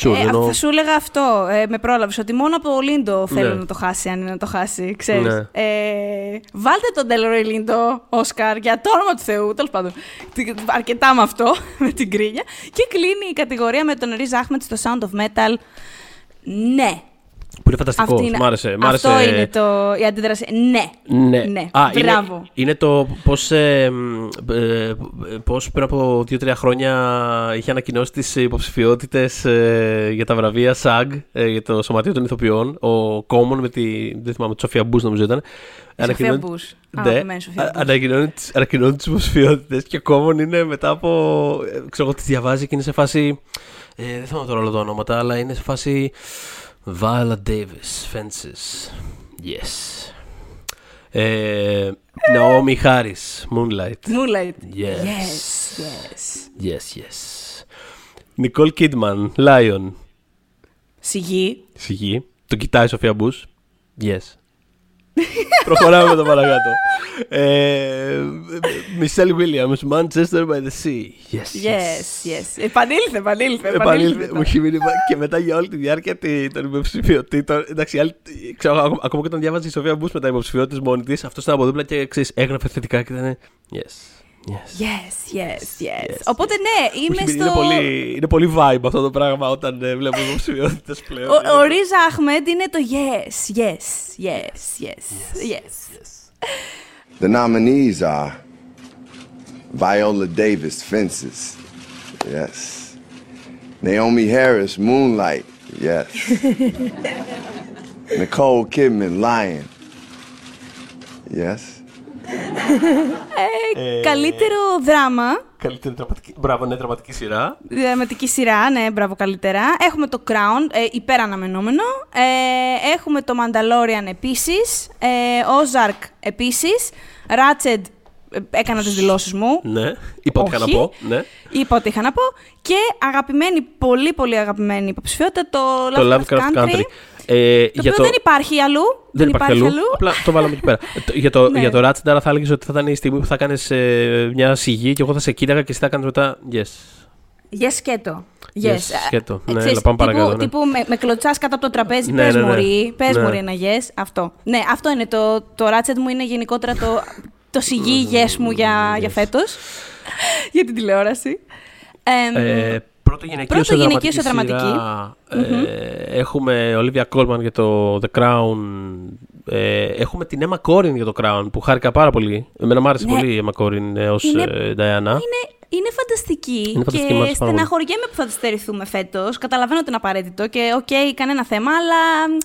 Sure, ε, εννοώ- θα σου έλεγα αυτό, ε, με πρόλαβες, ότι μόνο από ο Λίντο θέλω Ναι. να το χάσει, αν είναι να το χάσει, ξέρεις. Ναι. Ε, βάλτε τον Ντέλορι Λίντο, Όσκαρ, για το όνομα του Θεού, τέλος πάντων. Τι- Αρκετά με αυτό, με την κρίνια. Και κλείνει η κατηγορία με τον Ριζ Άχμετ στο Sound of Metal. Ναι. Που είναι φανταστικό. Αυτή είναι- Μ' άρεσε. Μ' Αυτό άρεσε. είναι το, η αντίδραση. Ναι. Ναι. Ναι. Α, Μπράβο. Είναι, είναι το πώς ε, μ, ε, πώς πριν από δύο-τρία χρόνια είχε ανακοινώσει τις υποψηφιότητες για τα βραβεία SAG ε, για το Σωματείο των Ηθοποιών. Ο Common με τη. Δεν θυμάμαι, τη Σοφία Μπούς νομίζω ήταν. Σοφία Ανακοινώνει- Μπούς. Ναι, Αγαπημένη Σοφία α- Μπούς. ανακοινώνει τις- ανακοινώνει τις υποψηφιότητες και ο Common είναι μετά από. ε, ξέρω εγώ, τις διαβάζει και είναι σε φάση. Ε, δεν θυμάμαι τώρα όλα τα ονόματα, αλλά είναι σε φάση. Viola Davis, Fences. Yes. Ε, Naomi Harris, Moonlight. Moonlight. Yes. Yes. Yes. Yes, yes. Nicole Kidman, Lion. Σιγή. Σιγή. Το κοιτάει η Σοφία Μπούς. Yes. Προχωράμε με το παρακάτω. Ε, Michelle Williams, Manchester by the Sea. Yes, Yes, yes. Επανήλθε, επανήλθε. Επανήλθε. Μου έχει μείνει και μετά για όλη τη διάρκεια τη- των υποψηφιότητων. Εντάξει, άλλοι- ξέρω, ακόμα, ακόμα και όταν διάβαζε η Σοφία Μπούς με τα υποψηφιότητες μόνη της, αυτός ήταν από δίπλα και ξέρεις, έγραφε θετικά και ήταν. Yes. Yes. Yes, yes, yes. yes, Οπότε ναι, Μου είμαι έχει μείνει, στο... είναι, πολύ, είναι πολύ vibe αυτό το πράγμα όταν ε, βλέπω υποψηφιότητε πλέον. Ο, ο Ρίζα Αχμέντ είναι το yes, yes, yes, yes, yes. The nominees are Viola Davis, Fences. Yes. Naomi Harris, Moonlight. Yes. Nicole Kidman, Lion. Yes. Καλύτερο δράμα, Καλύτερη δραματική. Μπράβο, ναι, δραματική σειρά. δραματική σειρά, ναι, μπράβο καλύτερα. Έχουμε το Crown, ε, υπεραναμενόμενο. Ε, έχουμε το Mandalorian επίσης. Ε, Ozark επίσης. Ratched, ε, έκανα τις δηλώσεις μου. Ναι, είπα ό,τι είχα να Όχι. πω. Ναι. Είπα ό,τι είχα να πω. Και αγαπημένη, πολύ πολύ αγαπημένη υποψηφιότητα, το Το Lovecraft Lovecraft Country. Country. Ε, Το οποίο δεν υπάρχει αλλού. Δεν υπάρχει αλλού. Απλά το βάλαμε εκεί πέρα. Ε, το- για, το, Ναι. για το Ratchet, άρα θα έλεγες ότι θα ήταν η στιγμή που θα κάνεις μια σιγή και εγώ θα σε κοίταγα και εσύ θα κάνεις μετά. Yes. Yes, σκέτο. Yes, Yes, σκέτο. Ε, Ναι, ξέρεις, έλα, πάμε τύπου, παρακάτω, ναι. τύπου με, με κλωτσάς κάτω από το τραπέζι, Ναι, πες ναι, ναι. μωρή, πες Ναι. μωρή ένα yes, αυτό. Ναι, αυτό είναι το, το Ratchet μου είναι γενικότερα το, το σιγή yes μου για, για φέτος, για την τηλεόραση. Εμ, Ε, πρώτο γυναικείο Πρώτο σε γυναικείο δραματική σε δραματική. σειρά, ε, έχουμε Olivia Colman για το The Crown. Ε, έχουμε την Emma Corrin για το Crown που χάρηκα πάρα πολύ. Εμένα μου άρεσε Ναι. πολύ η Emma Corrin ε, ως Είναι- ε, Diana. είναι, είναι φανταστική Είναι φανταστική, μου και άρεσε πάρα πολύ. στεναχωριέμαι που θα τη στερηθούμε φέτος. Καταλαβαίνω ότι είναι απαραίτητο και οκ, κανένα θέμα, αλλά μ,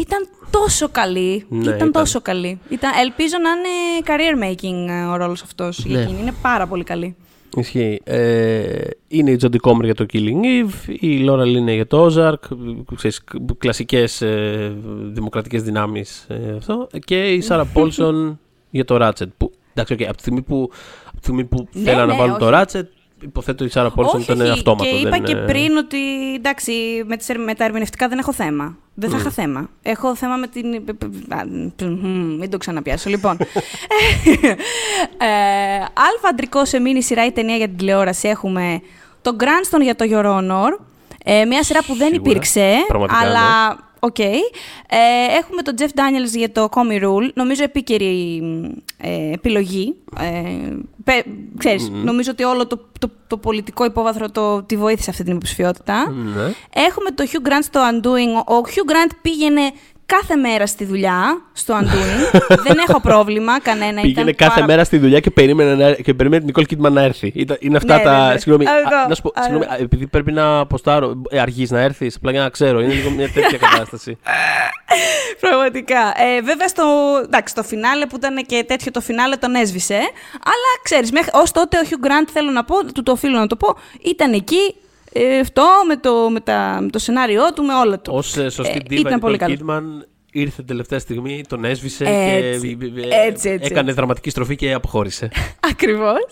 ήταν τόσο καλή. Ναι, ήταν, ήταν. τόσο καλή. Ήταν, ελπίζω να είναι career making ε, ο ρόλος αυτός για Ναι. εκείνη. Είναι πάρα πολύ καλή. Ισχύει. Ε, είναι η Jodie Comer για το Killing Eve, η Laura Linney για το Ozark, ξέρεις, κλασικές ε, δημοκρατικές δυνάμεις ε, αυτό, και η Sarah Paulson για το Ratched. Που, εντάξει, okay, από τη στιγμή που, από τη στιγμή που Ναι, θέλανε ναι, να βάλουν το όχι. Ratched, υποθέτω η Sarah Paulson όχι, ήταν όχι. αυτόματος. Και είπα δεν, και ε, πριν ότι εντάξει, με, τις, ερ- με τα ερμηνευτικά δεν έχω θέμα. Δεν θα είχα θέμα. Έχω θέμα με την. Α, μ, Μην το ξαναπιάσω. Λοιπόν. ε, α' αντρικό σε μήνυ σειρά ή ταινία για την τηλεόραση έχουμε το Cranston για το Your Honor. Ε, μια σειρά που δεν Σίγουρα. υπήρξε. Πραγματικά, αλλά. Οκ. Ε, έχουμε τον Jeff Daniels για το Comey Rule. Νομίζω επίκαιρη ε, επιλογή. Ε, πε- ξέρεις, νομίζω ότι όλο το, το, το πολιτικό υπόβαθρο το, τη βοήθησε αυτή την υποψηφιότητα. Ναι. Έχουμε το Hugh Grant στο Undoing. Ο Hugh Grant πήγαινε κάθε μέρα στη δουλειά στο Undoing. Δεν έχω πρόβλημα κανένα. Πήγαινε ήταν κάθε πάρα- μέρα στη δουλειά και περίμενε, να, και περίμενε την Nicole Kidman να έρθει. Ήταν, είναι αυτά Ναι, τα. ναι, ναι. Συγγνώμη, Αυτό, α, να σου πω, αυτό. συγγνώμη, α, επειδή πρέπει να ποστάρω. Ε, αργείς να έρθεις, απλά για να ξέρω. Είναι λίγο μια τέτοια κατάσταση. Πραγματικά. Ε, βέβαια, στο, εντάξει, το φινάλε που ήταν και τέτοιο το φινάλε τον έσβησε. Αλλά ξέρεις, ως τότε ο Hugh Grant, θέλω να πω, του το οφείλω να το πω, ήταν εκεί. Ε, αυτό με το, με, τα, με το σενάριό του, με όλα του. Ω σωστή Ε, ντίβα, ήταν πολύ η καλό. Kidman ήρθε την τελευταία στιγμή, τον έσβησε Έτσι, και ε, έτσι, έτσι. έκανε δραματική στροφή και αποχώρησε. Ακριβώς.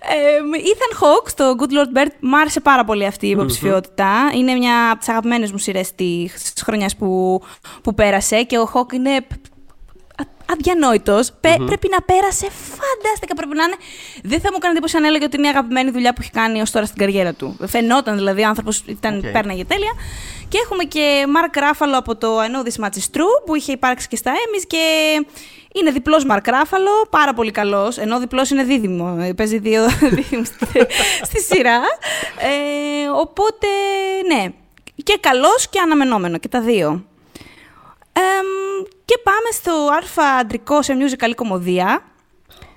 Ε, Ethan Hawke στο Good Lord Bird μου άρεσε πάρα πολύ αυτή η υποψηφιότητα. Είναι μια από τις αγαπημένες μου σειρές της χρονιάς που, που πέρασε και ο Hawke είναι αδιανόητος. Πρέπει να πέρασε φανταστικά. Πρέπει να είναι. Δεν θα μου κάνει εντύπωση αν έλεγε ότι είναι η αγαπημένη δουλειά που έχει κάνει ως τώρα στην καριέρα του. Φαινόταν δηλαδή, ο άνθρωπος Οκ. πέρναγε τέλεια. Και έχουμε και Mark Ruffalo από το I Know This Much Is True που είχε υπάρξει και στα Emmys και είναι διπλός Mark Ruffalo, πάρα πολύ καλός, ενώ διπλός είναι δίδυμο, ε, παίζει δύο δίδυμους στη, στη σειρά. Ε, οπότε, ναι, και καλός και αναμενόμενο και τα δύο. Εμ, και πάμε στο αλφα αντρικό σε musical κομμωδία,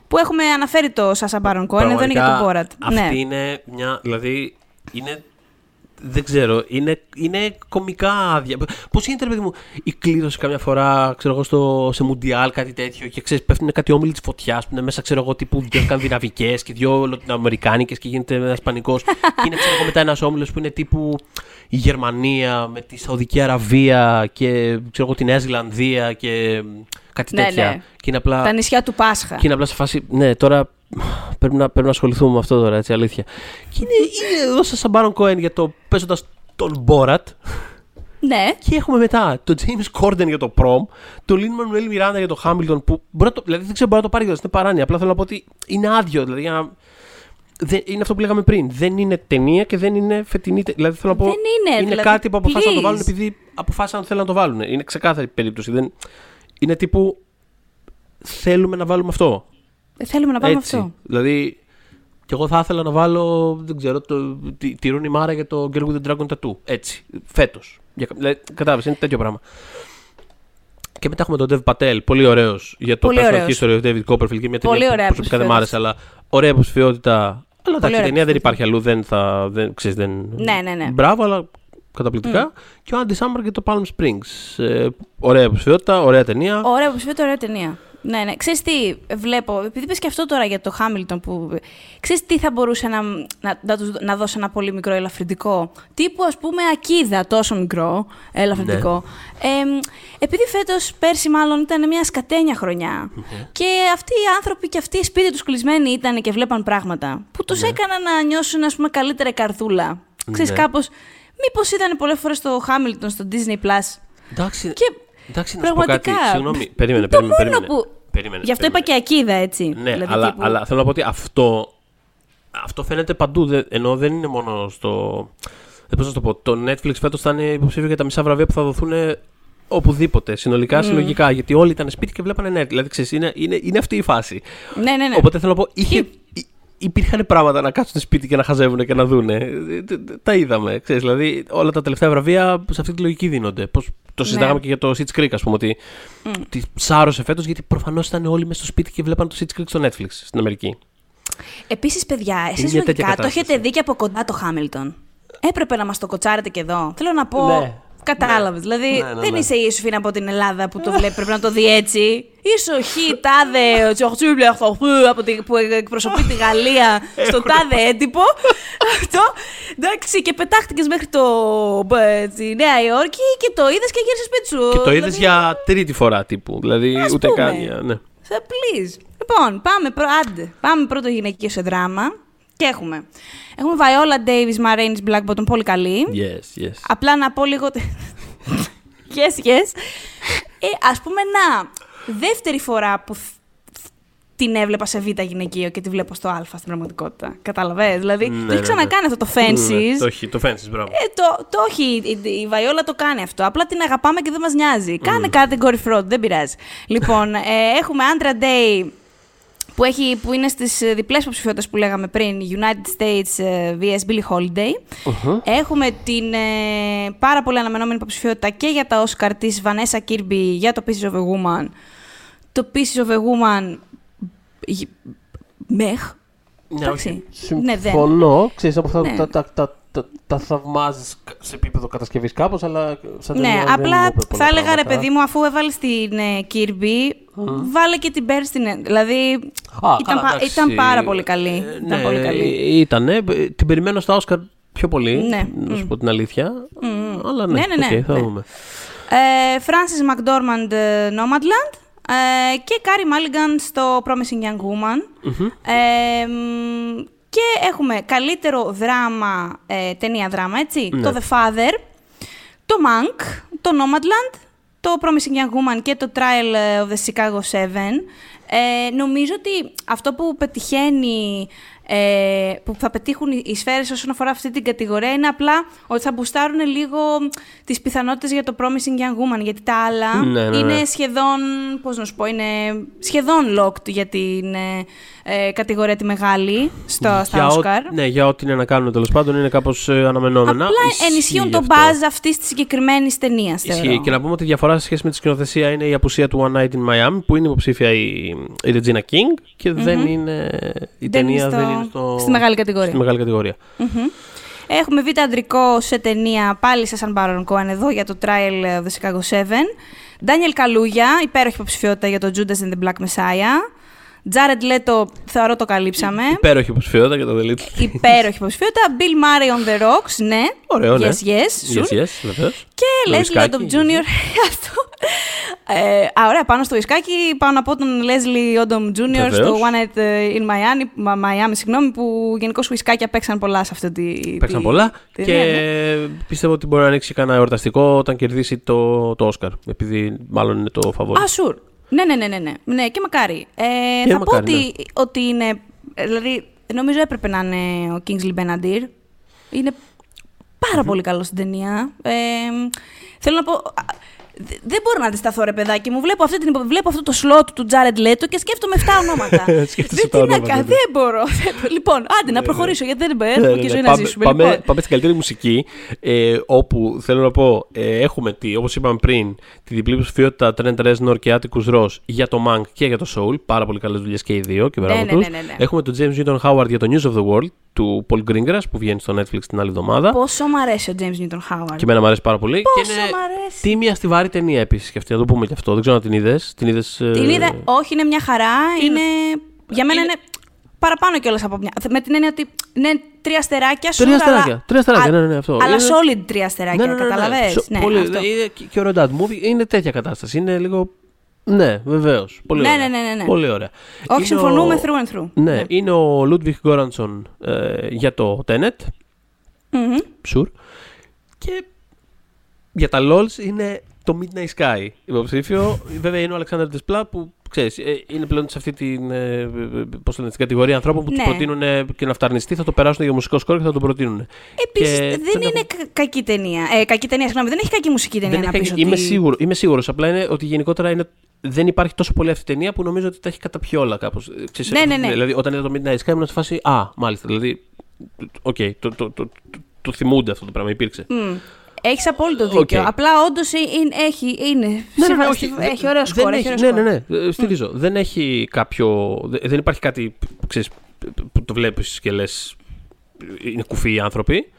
που έχουμε αναφέρει το Σάσα Μπάρον Κόεν, εδώ είναι για τον Μπόρατ. Αυτή Ναι. είναι μια. Δηλαδή. Είναι. Δεν ξέρω, είναι, είναι κομικά άδεια. Πώς γίνεται, ρε παιδί μου, η κλήρωση καμιά φορά, ξέρω εγώ, στο, σε Μουντιάλ, κάτι τέτοιο και ξέρεις, πέφτουν κάτι όμιλοι της φωτιάς που είναι μέσα, ξέρω εγώ, τύπου δύο σκανδιναβικές και δύο λατινοαμερικάνικες και γίνεται ένας πανικός. και είναι, ξέρω εγώ, μετά ένας όμιλος που είναι τύπου η Γερμανία με τη Σαουδική Αραβία και ξέρω εγώ, τη Νέα Ζηλανδία και κάτι Ναι, τέτοια. ναι. Και είναι απλά. Τα νησιά του Πάσχα. Και είναι απλά σε φάση. Ναι, τώρα πρέπει να, πρέπει να ασχοληθούμε με αυτό τώρα, έτσι, αλήθεια. Και είναι, είναι εδώ σαν Μπάρον Κόεν για το παίζοντας τον Μπόρατ. Ναι. Και έχουμε μετά τον James Corden για το Prom, τον Lin Manuel Miranda για το Hamilton. Που μπορεί να το, δηλαδή δεν ξέρω, μπορεί να το πάρει κιόλας, είναι παράνοια. Απλά θέλω να πω ότι είναι άδειο. Δηλαδή, για να, δεν, είναι αυτό που λέγαμε πριν. Δεν είναι ταινία και δεν είναι φετινή ταινία. Δηλαδή θέλω να πω. Δεν είναι, είναι δηλαδή, κάτι που αποφάσισαν να το please. βάλουν επειδή αποφάσισαν ότι θέλουν να το βάλουν. Είναι ξεκάθαρη περίπτωση. Δεν, είναι τύπου. Θέλουμε να βάλουμε αυτό. Ε, Θέλουμε να πάμε Έτσι. αυτό. Δηλαδή, κι εγώ θα ήθελα να βάλω, δεν ξέρω, το, τη, τη Ρούνι Μάρα για το Girl with the Dragon Tattoo. Έτσι, φέτος. Δηλαδή, κατάλαβες, είναι τέτοιο πράγμα. Και μετά έχουμε τον Dev Patel, πολύ ωραίος για το Πολύ personal ωραίος. history of David Copperfield και μια Πολύ ταινία ωραία που προσωπικά δεν μ' άρεσε, αλλά ωραία υποψηφιότητα. Αλλά εντάξει, η ωραία ταινία δεν υπάρχει αλλού, δεν θα. Δεν, ξέρεις, δεν... Ναι, ναι, ναι. Μπράβο, αλλά καταπληκτικά. Και ο Andy Samberg για το Palm Springs. Ε, ωραία υποψηφιότητα, ωραία ταινία. Ωραία, που ψηφίτε ωραία ταινία. Ναι, ναι. Ξέρεις τι βλέπω, επειδή πες και αυτό τώρα για το Χάμιλτον που... Ξέρεις τι θα μπορούσε να, να, να, τους- να δώσει ένα πολύ μικρό ελαφρυντικό. Τύπου ας πούμε ακίδα, τόσο μικρό ελαφρυντικό. Ναι. Ε, επειδή φέτος, πέρσι μάλλον, ήταν μια σκατένια χρονιά. Και αυτοί οι άνθρωποι και αυτοί οι σπίτι τους κλεισμένοι ήταν και βλέπαν πράγματα. Που τους έκαναν να νιώσουν ας πούμε καλύτερα η καρδούλα. Ξέρεις Ναι. κάπως... Μήπως ήταν πολλές φορές το Χάμιλτον στο Disney Plus Εντάξει, και εντάξει να σου πω κάτι. πραγματικά. Συγγνώμη, περίμενε, το περίμενε. μόνο περίμενε. που. Περίμενε, Γι' αυτό είπα περίμενε. και ακίδα, έτσι. Ναι, Δηλαδή, αλλά, τύπου- αλλά θέλω να πω ότι αυτό, αυτό φαίνεται παντού. δε- ενώ δεν είναι μόνο στο. Δεν πώς να το πω. Το Netflix φέτος θα είναι υποψήφιο για τα μισά βραβεία που θα δοθούν οπουδήποτε. Συνολικά, συλλογικά. Γιατί όλοι ήταν σπίτι και βλέπανε Netflix. Δηλαδή, ξέρεις, είναι, είναι, είναι αυτή η φάση. Ναι, ναι, ναι. Οπότε θέλω να πω, είχε, υ- υπήρχαν πράγματα να κάτσουν σπίτι και να χαζεύουν και να δούνε. Ε, τε- τε- Τα είδαμε. Ξέρεις, δηλαδή, όλα τα τελευταία βραβεία σε αυτή τη λογική δίνονται. Πώς, το συζητάγαμε Ναι. και για το Sitch Creek, ας πούμε, ότι τη σάρωσε φέτος γιατί προφανώς ήταν όλοι μέσα στο σπίτι και βλέπαν το Sitch Creek στο Netflix στην Αμερική. Επίσης, παιδιά, εσείς μια τέτοια λογικά το κατάσταση. έχετε δει και από κοντά το Χάμιλτον. Έπρεπε να μας το κοτσάρετε και εδώ. Θέλω να πω. Ναι. Κατάλαβες. Δηλαδή, Ναι, ναι, δεν ναι. είσαι η Σοφίνα από την Ελλάδα που το βλέπει, πρέπει να το δει έτσι. Είσαι ο Χ, τάδε, ο Τσοχτσούμπλε, από τη- που εκπροσωπεί τη Γαλλία στο τάδε έντυπο. Αυτό. Εντάξει, και πετάχτηκες μέχρι το, ε, τη Νέα Υόρκη και το είδες και γύρισες σπίτι σου. Και το είδες Δηλαδή, για τρίτη φορά τύπου. Δηλαδή Ας ούτε πούμε. καν. για- Ναι. Σε please. Λοιπόν, πάμε, πρω... άντε, πάμε πρώτο γυναικείο σε δράμα. Και έχουμε. Έχουμε Viola Davis, Ma Rainey's Blackbottom, πολύ καλή. Yes, yes. Απλά να πω λίγο... yes, yes. Ε, ας πούμε, να, δεύτερη φορά που θ- την έβλεπα σε β' γυναικείο και τη βλέπω στο α στην πραγματικότητα. Κατάλαβες, δηλαδή, Ναι, το ναι, έχει ξανακάνει αυτό το Fences. Ναι, το έχει, το Fences, μπράβο. Ε, το, το όχι, η, η Βαϊόλα το κάνει αυτό. Απλά την αγαπάμε και δεν μας νοιάζει. Κάνε category fraud, δεν πειράζει. λοιπόν, ε, έχουμε Andra Day που, έχει, που είναι στις ε, διπλές υποψηφιότητες που λέγαμε πριν, United States ε, vs. Billie Holiday. Έχουμε την ε, πάρα πολύ αναμενόμενη υποψηφιότητα και για τα Oscar της Vanessa Kirby για το Pieces of a Woman. Το Pieces of a Woman... γ- Μεχ. Ναι, εντάξει. όχι. Ναι, δεν. Συμφωνώ. Ξέρεις, από αυτά Ναι. τα, τα, τα, τα, τα θαυμάζεις σε επίπεδο κατασκευής κάπως, αλλά σαν Ναι, ταινία δεν απλά μου είπε πολλά θα έλεγα ρε πράγματα. παιδί μου, αφού έβαλε την ε, Kirby, βάλε και την Burke στην. ε, Δηλαδή. Α, ήταν, καλά, πα- εντάξει. ήταν πάρα πολύ καλή. Ε, ήταν ναι, πολύ καλή. Ήτανε. Ε, Την περιμένω στα Όσκαρ πιο πολύ, Ναι, να σου μμ. πω την αλήθεια. Αλλά ναι, Ναι, ναι, ναι, οκ, θα ναι. δούμε. Ε, Frances McDormand ε, Nomadland ε, και Carrie Mulligan στο Promising Young Woman. Ε, μ, και έχουμε καλύτερο δράμα, ε, ταινία δράμα, έτσι. Ναι. Το The Father, το Mank, το Nomadland, το Promising Young Woman και το Trial of the Chicago 7. Ε, νομίζω ότι αυτό που πετυχαίνει ε, που θα πετύχουν οι- οι σφαίρες όσον αφορά αυτή την κατηγορία είναι απλά ότι θα μπουστάρουν λίγο τις πιθανότητες για το Promising Young Woman, γιατί τα άλλα Ναι, ναι, είναι ναι. σχεδόν, πώς να σου πω, είναι σχεδόν locked για την ε, ε, κατηγορία τη μεγάλη στο, στα Για ό- Oscar. ναι, για ό,τι είναι να κάνουν τέλος πάντων είναι κάπως αναμενόμενα. Απλά Ισχύει ενισχύουν τον αυτό. buzz αυτής της συγκεκριμένης ταινίας. Ισχύει. Και να πούμε ότι η διαφορά σε σχέση με τη σκηνοθεσία είναι η απουσία του One Night in Miami, που είναι υποψήφια η, η Regina King και δεν είναι. Η Δεν είναι ταινία στο- δεν είναι στο, στη μεγάλη κατηγορία. Στη μεγάλη κατηγορία. Έχουμε β' αντρικό σε ταινία πάλι σε Σαν Baron Cohen εδώ για το Trial of the Chicago 7. Ντάνιελ Καλούγια, υπέροχη υποψηφιότητα για το Judas and the Black Messiah. Τζάρετ Λέτο, θεωρώ το καλύψαμε. Υπέροχη υποψηφιότητα για το Delete. Υπέροχη υποψηφιότητα. Bill Murray on the Rocks, ναι. Ωραίο, ναι. Yes, yes, Yes, soon. yes, βεβαίως. Και Το Leslie Ισκάκι, Odom Jr. Αυτό. Ε, α, ωραία, πάνω στο Ισκάκι, πάω να πω τον Leslie Odom Jr. στο Βεβαίως. One Night in Miami, Μα- Miami συγγνώμη, που γενικώς Ισκάκια παίξαν πολλά σε αυτή τη. Παίξαν τη- πολλά τη- και ναι, ναι. πιστεύω ότι μπορεί να ανοίξει κανένα εορταστικό όταν κερδίσει το, το Oscar. Επειδή μάλλον είναι το φαβόρι. Α, sure. Ναι, ναι, ναι, ναι, ναι. ναι και μακάρι. Ε, Και θα μακάρι, ναι. πω ότι, ότι είναι. Δηλαδή, νομίζω έπρεπε να είναι ο Kingsley Benadir. Είναι πάρα πολύ καλός στην ταινία. Ε, θέλω να πω. Α, δε- Δεν μπορώ να αντισταθώ, ρε παιδάκι μου. Βλέπω, αυτή την, βλέπω αυτό το σλότ του Τζάρετ Λέτο και σκέφτομαι 7 ονόματα. Σκέφτεσαι δεν τα τι να ονόματα, κα- ναι. δεν μπορώ. Δεν- λοιπόν, άντε να προχωρήσω γιατί δεν Ναι, έχουμε ναι, και ναι. ζωή να Πάμε- ζήσουμε. Πάμε, Λοιπόν, πάμε στην καλύτερη μουσική, ε, όπου θέλω να πω, ε, έχουμε, τη, όπως είπαμε πριν, τη διπλή ψηφιότητα Trent Reznor και Atticus Ross για το Mank και για το Soul. Πάρα πολύ καλές δουλειές και οι δύο και μπράβο ναι, τους. ναι, ναι, ναι. Έχουμε τον James Newton Howard για το News of the World του Paul Greengrass που βγαίνει στο Netflix την άλλη εβδομάδα. πόσο μ' αρέσει ο James Newton Howard. Και εμένα μου αρέσει πάρα πολύ. Πόσο και είναι μ' αρέσει. τίμια στιβάρη ταινία επίσης και αυτή. Να το πούμε και αυτό. Δεν ξέρω αν την είδες. Την είδες, ε, Την είδα, όχι, είναι μια χαρά. Είναι, για μένα είναι, παραπάνω κιόλας από μια. Με την έννοια ότι είναι τρία αστεράκια σου. Τρία αστεράκια, τρία αστεράκια, ναι, ναι, ναι, αυτό. Αλλά Είναι- solid τρία αστεράκια, καταλαβες. Σο- Ναι, πολύ, αυτό. είναι και, και ωραίο dad movie. Είναι τέτοια κατάσταση. Είναι λίγο. Ναι, βεβαίως. Πολύ Ναι, ωραία. ναι, ναι, ναι, ναι. Πολύ ωραία. Όχι, Είναι συμφωνούμε ο- through and through. Ναι, είναι ο Ludwig Göransson ε, για το Tenet. Μμμ. Sure. Και για τα LOLs είναι το Midnight Sky υποψήφιο. Βέβαια είναι ο Αλεξάνδρ Τεσπλά που ξέρεις, ε, είναι πλέον σε αυτή την, ε, ε, πώς το λένε, στην κατηγορία ανθρώπων που Ναι. του προτείνουν ε, και να φταρνιστεί, θα το περάσουν για μουσικό σκόρ και θα το προτείνουν. Επίσης, Και δεν τον είναι έχω- κα- κακή ταινία. Ε, κακή ταινία, συγγνώμη, δεν έχει κακή μουσική ταινία Δεν να έχει- πεις είμαι, ότι... σίγουρο, είμαι σίγουρος, απλά είναι ότι γενικότερα είναι, δεν υπάρχει τόσο πολύ αυτή η ταινία που νομίζω ότι τα έχει καταπιεί όλα κάπως. Ε, ξέρεις, Ναι, ναι, ναι. Δηλαδή όταν είδα το Midnight Sky ήμουν σε φάση, α, μάλιστα, δηλαδή, οκ, το, το, το, το, το θυμούνται αυτό το πράγμα, υπήρξε. Έχεις απόλυτο δίκιο. Οκ. Απλά όντως έχει. Είναι, Ναι, ναι, συμβα- ναι, όχι, έχει δεν- ωραίο δεν σκορ. έχει- έχει ωραίο ναι, σκορ. ναι, ναι, ε, στηρίζω. Δεν έχει κάποιο. δε- Δεν υπάρχει κάτι ξέρεις, που το βλέπεις και λες. Είναι κουφοί οι άνθρωποι.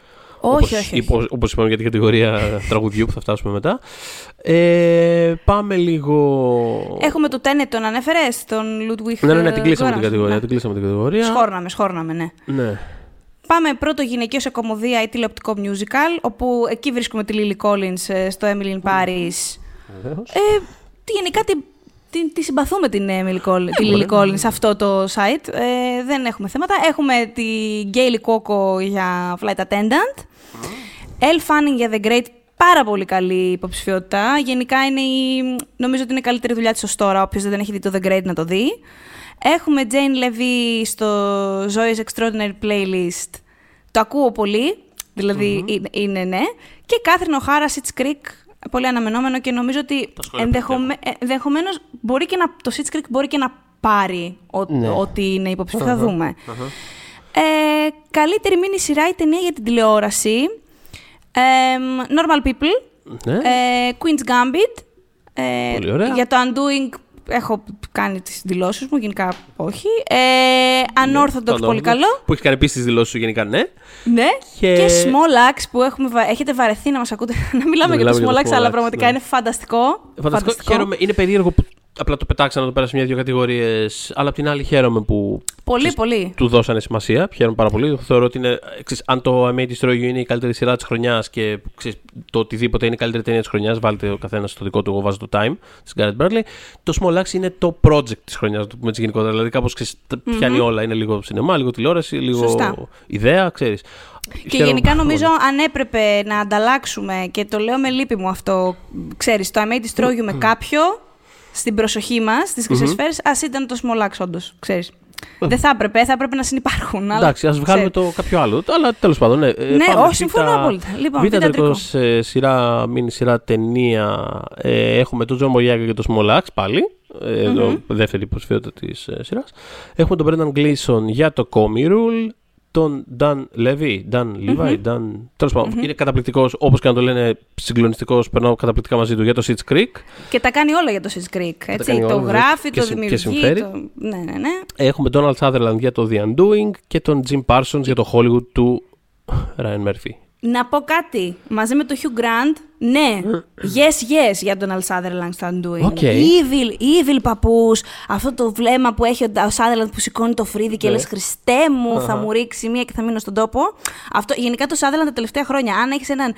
Όχι, όπως, όχι, όχι. υπο- όπως είπαμε για την κατηγορία τραγουδιού που θα φτάσουμε μετά. Ε, πάμε λίγο. Έχουμε το Tenet, τον ανέφερες, τον Ludwig. Ναι, ναι, ναι, ε, την κλείσαμε την Göransson. κατηγορία. Ναι. Την κλείσαμε την κατηγορία. Σχόρναμε, σχόρναμε, ναι. Ναι. Πάμε πρώτο γυναικείο σε κομμωδία ή τηλεοπτικό musical, όπου εκεί βρίσκουμε τη Lily Collins ε, στο Emily in Paris. Βεβαίως. Ε, τι, γενικά τη, τη, τη συμπαθούμε την Emily Collins, τη Lily Collins σε αυτό το site. Ε, δεν έχουμε θέματα. Έχουμε τη Gaily Coco για Flight Attendant. Elle Fanning για The Great. Πάρα πολύ καλή υποψηφιότητα. Γενικά είναι η, νομίζω ότι είναι η καλύτερη δουλειά της ως τώρα. Όποιος δεν έχει δει το The Great να το δει. Έχουμε Jane Levy στο Zoe's Extraordinary Playlist. Το ακούω πολύ. Δηλαδή είναι, είναι ναι. Και Κάθριν O'Hara, Sitch Creek. Πολύ αναμενόμενο και νομίζω ότι σχόλια ενδεχομέ, ενδεχομένως μπορεί και να, το Sitch Creek μπορεί και να πάρει ο, Ναι. ότι είναι υποψήφιο. Θα δούμε. Ε, καλύτερη μίνι σειρά ή ταινία για την τηλεόραση. Ε, Normal People. Ναι. Ε, Queen's Gambit. Ε, Πολύ ωραία. Για το Undoing έχω κάνει τις δηλώσεις μου, γενικά όχι. Ε, Unorthodox, Το πολύ Normal, καλό. Που έχεις κάνει επίσης τις δηλώσεις σου γενικά, ναι. Ναι. Και- Και, Small Axe που έχουμε, βα- έχετε βαρεθεί να μας ακούτε να μιλάμε για το μιλάμε για το Small Axe, Small αλλά Axe, πραγματικά ναι. είναι φανταστικό. Φανταστικό. Χαίρομαι. Είναι περίεργο που απλά το πετάξανε να το πέρασε μια-δύο κατηγορίες. Αλλά απ' την άλλη χαίρομαι που Πολύ, ξέρεις, πολύ. του δώσανε σημασία. Χαίρομαι πάρα πολύ. Θεωρώ ότι είναι, ξέρεις, αν το I May Destroy You είναι η καλύτερη σειρά της χρονιάς και ξέρεις, το οτιδήποτε είναι η καλύτερη ταινία της χρονιάς, βάλτε ο καθένας στο δικό του. Εγώ βάζω το Time της Garrett Bradley. Το Small Axe είναι το project της χρονιάς, να το πούμε έτσι γενικότερα. Δηλαδή κάπως πιάνει όλα. Είναι λίγο σινεμά, λίγο τηλεόραση, λίγο Σωστά. ιδέα, ξέρεις. Και γενικά νομίζω αν έπρεπε να ανταλλάξουμε, και το λέω με λύπη μου αυτό, ξέρεις, το I may destroy you με κάποιο στην προσοχή μας, στις χρυσές σφαίρες, ας ήταν το Small Axe όντως, ξέρεις. Δεν θα έπρεπε, θα έπρεπε να συνεπάρχουν. αλλά Εντάξει, ας βγάλουμε ξέρεις. το κάποιο άλλο. Αλλά τέλος πάντων, ναι. Ε, Ναι, πάμε όχι, β- συμφωνώ απόλυτα. Λοιπόν, Β' β' αντρικό αντρικό. σε σειρά, μίνι σειρά, ταινία. Ε, έχουμε τον Τζον Μπογιέγκα και τον Small Axe πάλι. Ε, εδώ, δεύτερη υποψηφιότητα της ε, σειράς. Έχουμε τον Brendan Gleeson για το Comey Rule. Τον Dan Levy, Dan Levi, Dan. Τέλος πάντων, είναι καταπληκτικός. Όπως και να το λένε, συγκλονιστικός. Περνάω καταπληκτικά μαζί του για το Sitch Creek. Και τα κάνει όλα για το Sitch Creek. Έτσι. κάνει Το όλα, βέβαια, γράφει, και το συμ- και δημιουργεί. συμφέρει. Το... Ναι, ναι, ναι. Έχουμε τον Donald Sutherland για το The Undoing και τον Jim Parsons για το Hollywood του Ryan Murphy. Να πω κάτι. Μαζί με το Hugh Grant, ναι. Yes, yes για τον Donald Sutherland στο Undoing. OK. Evil, evil παππούς. Αυτό το βλέμμα που έχει ο ο Sutherland που σηκώνει το φρύδι και Ναι. λες Χριστέ μου, θα μου ρίξει μία και θα μείνω στον τόπο. Αυτό, γενικά το Sutherland τα τελευταία χρόνια, αν έχεις έναν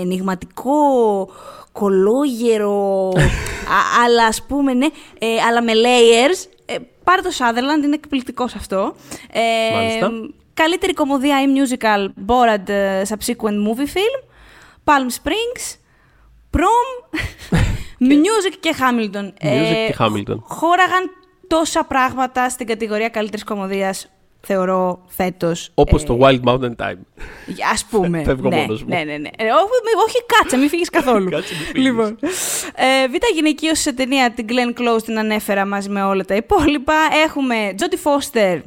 αινιγματικό, κωλόγερο, α- αλλά ας πούμε, ναι, ε, αλλά με layers, ε, πάρε το Sutherland, είναι εκπληκτικό σε αυτό. Ε, Μάλιστα. Καλύτερη κωμωδία ή musical Borat ε, subsequent movie film. Palm Springs. Prom. Music και Hamilton. Music και Hamilton. Χώραγαν τόσα πράγματα στην κατηγορία καλύτερης κομμωδίας, θεωρώ, φέτος. Όπως Ε, το Wild Mountain Time. Α πούμε. Φεύγω ναι, μόνος μου. ναι, ναι, ναι. Ε, όχι, μη- όχι, κάτσε, μην φύγεις καθόλου. Κάτσε, μην φύγεις. Λοιπόν. Ε, Β' γυναικείο σε ταινία την Glenn Close την ανέφερα μαζί με όλα τα υπόλοιπα. Έχουμε Jodie Foster.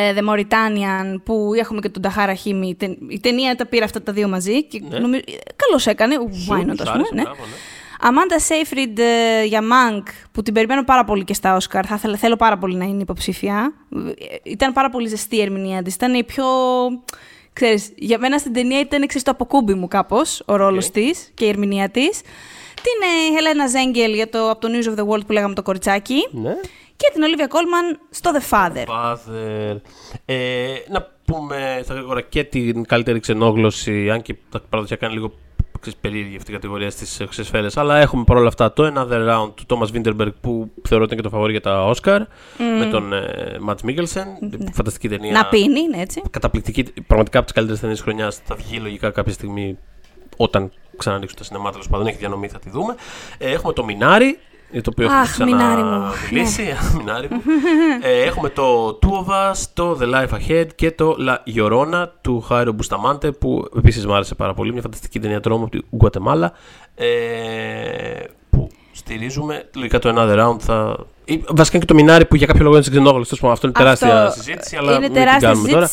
Ε, The Mauritanian που έχουμε και τον Ταχάρα Χίμη. Η ταινία τα πήρα αυτά τα δύο μαζί και Ναι. νομίζω, καλώς έκανε. Σου- Why not, σου ας άρεσε, πούμε. Ναι. μπράβο, ναι. Αμάντα Σέιφριντ ε, για Mank, που την περιμένω πάρα πολύ και στα Όσκαρ. Θα ήθελα, θέλω πάρα πολύ να είναι υποψήφια. Ε, Ήταν πάρα πολύ ζεστή η ερμηνεία της. Ήταν η πιο. Ξέρεις, για μένα στην ταινία ήταν εξής το αποκούμπι μου κάπως, ο ρόλος Οκ. της και η ερμηνεία της. Την ε, Helena Ζέγγελ για το, από το News of the World που λέγαμε το κοριτσάκι. Ναι. Και την Olivia Colman στο The Father. Father. Ε, να πούμε στα γρήγορα και την καλύτερη ξενόγλωση, αν και τα παραδοσιακά είναι λίγο ξέρεις, περίεργη αυτή η κατηγορία στις ξεσφαίρε. Αλλά έχουμε παρόλα αυτά το Another Round του Thomas Winterberg που θεωρώ ότι είναι και το φαβορή για τα Oscar. Με τον ε, Matt Mikkelsen. Φανταστική ταινία. Να πίνει, είναι έτσι. Καταπληκτική. Πραγματικά από τις καλύτερες ταινίες χρονιάς. Θα βγει λογικά κάποια στιγμή όταν ξανανοίξουν τα σινεμά. Τέλος πάντων, έχει διανομή, θα τη δούμε. Ε, έχουμε το Μινάρι. Για το οποίο έχουμε Αχ, Μινάρι μου. ξαναμιλήσει. Μινάρι μου. ε, έχουμε το Two of Us, το The Life Ahead και το La Llorona του Χάιρο Μπουσταμάντε που επίσης μου άρεσε πάρα πολύ. Μια φανταστική ταινία τρόμου από την Γκουατεμάλα. Ε, που στηρίζουμε. Λογικά το Another Round θα. ή Βασικά και το Μινάρι που για κάποιο λόγο είναι στην ξενόγλωση. τέλος πάντων, Αυτό είναι τεράστια Αυτό συζήτηση. Αλλά είναι μην την τεράστια κάνουμε τώρα.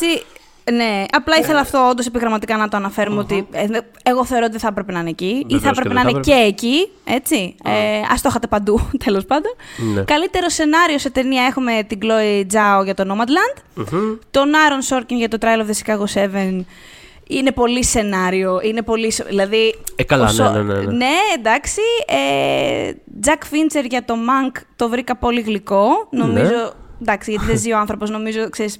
Συζήτηση. Ναι, απλά ήθελα αυτό όντως επιγραμματικά να το αναφέρουμε ότι ε, εγώ θεωρώ ότι δεν θα έπρεπε να είναι εκεί ή Βεβαίως θα και έπρεπε δεν να θα είναι και εκεί. Έτσι. Ε, Α το είχατε παντού, τέλος πάντων. Ναι. Καλύτερο σενάριο σε ταινία έχουμε την Chloe Zhao για το Nomadland, τον Aaron Sorkin για το Trial of the Chicago 7. Είναι πολύ σενάριο, είναι πολύ. σο- Δηλαδή. Ε, καλά, ο Σο- ναι, ναι, ναι, ναι. εντάξει. Ε, Jack Fincher για το Mank το βρήκα πολύ γλυκό. Νομίζω. Ναι. Εντάξει, γιατί δεν ζει ο άνθρωπος, νομίζω, ξέρεις,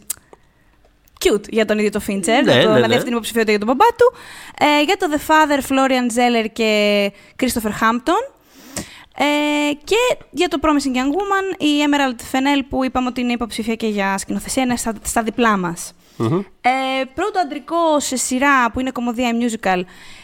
cute για τον ίδιο το Fincher, Ναι, να, το, ναι, να ναι. δει αυτή την υποψηφιότητα για τον μπαμπά του. Ε, για το The Father, Florian Zeller και Christopher Hampton. Ε, και για το Promising Young Woman, η Emerald Fennell που είπαμε ότι είναι υποψήφια και για σκηνοθεσία, είναι στα, στα διπλά μας. Μμμ. Ε, πρώτο αντρικό σε σειρά που είναι κομμωδία musical.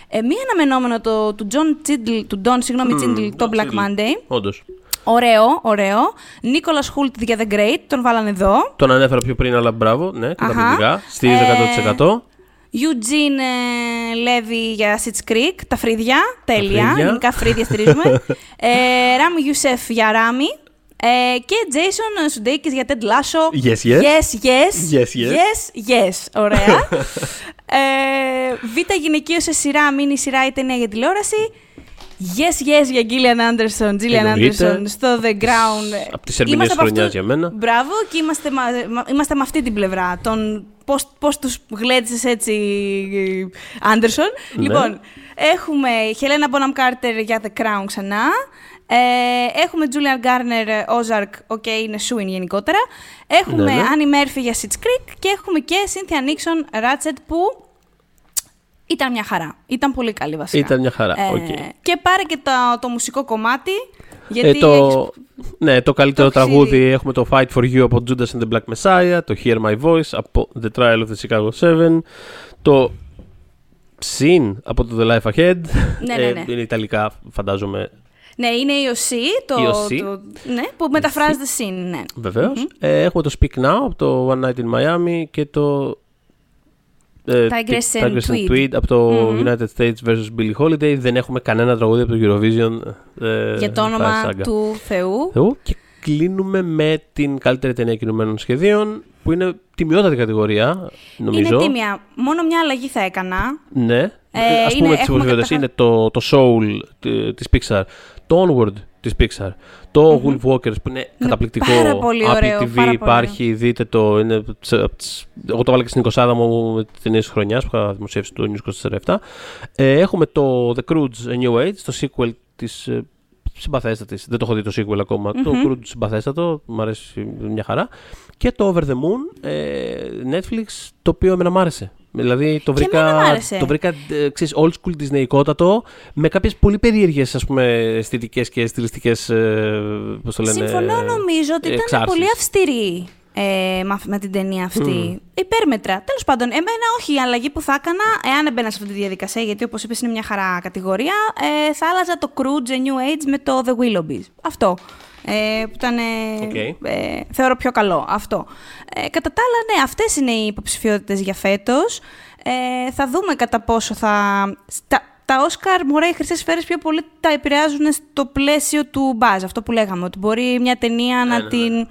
Ε, μία αναμενόμενο το, του John Chidl, του Don, συγγνώμη, Chidl, το Black Monday. Όντως. Ωραίο, ωραίο. Νίκολας Χούλτ για The Great, τον βάλανε εδώ. Τον ανέφερα πιο πριν, αλλά μπράβο. Ναι, καταπληκτικά. Στηρίζω Ε, 100%. Eugene ε, Levy για Sitch Creek, τα φρύδια, τέλεια, φρύδια. γενικά φρύδια στηρίζουμε. ε, Ράμι Γιουσέφ για Ράμι. Ε, και Jason Sudeikis για Ted Lasso. Yes, yes. Yes, yes. Yes, yes. Yes, yes. Ωραία. ε, Β γυναικείο σε σειρά, μίνι σειρά ή ταινία για τηλεόραση. Yes, yes για Gillian Anderson, Gillian Εννοείται. Anderson στο The Crown. απ' τις ερμηνείες Είμαστε από χρονιάς αυτού- για μένα. Μπράβο και είμαστε, μα, μα- είμαστε με αυτή την πλευρά. Τον, πώς, πώς τους γλέντησες έτσι, Άντερσον. Ναι. Λοιπόν, έχουμε Helena Bonham Carter για The Crown ξανά. Ε, έχουμε Julia Garner, Ozark, OK, είναι shoo-in γενικότερα. Έχουμε Ναι, ναι. Annie Murphy για Schitt's Creek και έχουμε και Cynthia Nixon Ratchet που ήταν μια χαρά. Ήταν πολύ καλή βασικά. Ήταν μια χαρά, Ε, οκ. Και πάρε και το, το μουσικό κομμάτι. Γιατί Ε, το, έχεις- ναι, το καλύτερο το έχεις τραγούδι ήδη. έχουμε το Fight for You από Judas and the Black Messiah, το Hear My Voice από The Trial of the Chicago 7, το Seen από το The Life Ahead. Ναι, ναι, ναι. είναι ιταλικά, φαντάζομαι. Ναι, είναι η OC, το, Η OC. το- ναι, που μεταφράζεται Seen, ναι. Βεβαίως. Ε, έχουμε το Speak Now από το One Night in Miami και το. Ε, Tigress Ti- and Tigress Tweed. Tweed από το United States vs. Billie Holiday. Δεν έχουμε κανένα τραγούδι από το Eurovision. ε, Για το Fire όνομα Saga. του Θεού. Θεού. Και κλείνουμε με την καλύτερη ταινία κινουμένων σχεδίων, που είναι τιμιότατη κατηγορία, νομίζω. Είναι τίμια. Μόνο μια αλλαγή θα έκανα. Ναι. Ε, Ας είναι- πούμε τις έχουμε υποψηφιότητες. καταρχάς- Είναι το, το Soul τη- της Pixar, το Onward της Pixar, το Wolf Walkers που είναι καταπληκτικό. πάρα πολύ Apple ωραίο, TV πάρα πολύ υπάρχει, δείτε το. Είναι, τσε- απ' τις- εγώ το βάλα και στην 20 μου με τις ταινίες της χρονιάς που είχα δημοσιεύσει το News 24-7. Ε, έχουμε το The Croods A New Age, το sequel της ε, συμπαθέστατης. Δεν το έχω δει το sequel ακόμα. Το Croods συμπαθέστατο, μου αρέσει μια χαρά. Και το Over the Moon, ε, Netflix, το οποίο εμένα μ' άρεσε. Δηλαδή το Και εμένα μ' βρήκα, άρεσε. το βρήκα ε, ξέρεις, old school disneyικότατο με κάποιες πολύ περίεργες ας πούμε αισθητικές και στιλιστικές ε, πώς το λένε, Συμφωνώ, νομίζω ότι ήταν εξάρσεις. πολύ αυστηρή ε, με, αυ- με την ταινία αυτή. Υπέρμετρα. Τέλος πάντων, εμένα όχι. Η αλλαγή που θα έκανα, εάν έμπαινα σε αυτή τη διαδικασία, γιατί όπως είπες είναι μια χαρά κατηγορία, ε, θα άλλαζα το Croods A New Age με το The Willoughbys. Αυτό. Ε, που ήταν. ε, Οκ. ε, θεωρώ πιο καλό. Αυτό. Ε, κατά τα άλλα, ναι, αυτές είναι οι υποψηφιότητες για φέτος. Ε, θα δούμε κατά πόσο θα. Στα, τα Όσκαρ, μωρέ, οι χρυσές σφαίρες πιο πολύ τα επηρεάζουν στο πλαίσιο του buzz. Αυτό που λέγαμε, ότι μπορεί μια ταινία να, ναι, ναι. την,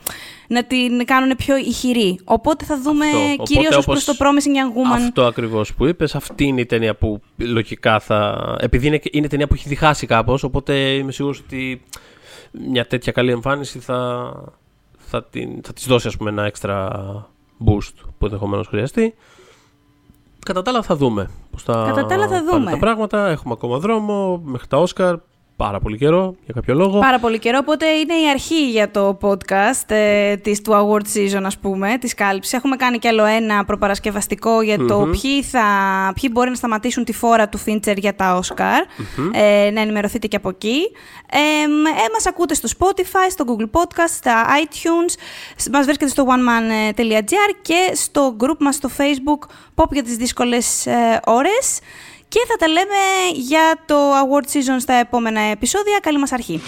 να την κάνουν πιο ηχηρή. Οπότε θα δούμε Αυτό. Οπότε, κυρίως ως όπως προς το Promising Young Woman. Αυτό ακριβώς που είπες, αυτή είναι η ταινία που λογικά θα... Επειδή είναι, είναι ταινία που έχει διχάσει κάπως, οπότε είμαι σίγουρος ότι μια τέτοια καλή εμφάνιση θα, θα, την, θα της δώσει ας πούμε ένα έξτρα boost που ενδεχομένως χρειαστεί. Κατά τα άλλα θα δούμε πώς θα, Κατά τα άλλα θα πάνε δούμε. τα πράγματα. Έχουμε ακόμα δρόμο μέχρι τα Όσκαρ. Πάρα πολύ καιρό για κάποιο λόγο. Πάρα πολύ καιρό, οπότε είναι η αρχή για το podcast ε, της, του award season, ας πούμε, της κάλυψης. Έχουμε κάνει κι άλλο ένα προπαρασκευαστικό για το ποιοι, θα, ποιοι μπορεί να σταματήσουν τη φόρα του Fincher για τα Oscar. Ε, να ενημερωθείτε και από εκεί. Ε, ε, μας ακούτε στο Spotify, στο Google Podcast, στα iTunes. Σ- Μας βρίσκεται στο oneman.gr και στο group μας στο Facebook Pop για τις δύσκολες ε, ώρες. Και θα τα λέμε για το Award Season στα επόμενα επεισόδια. Καλή μας αρχή.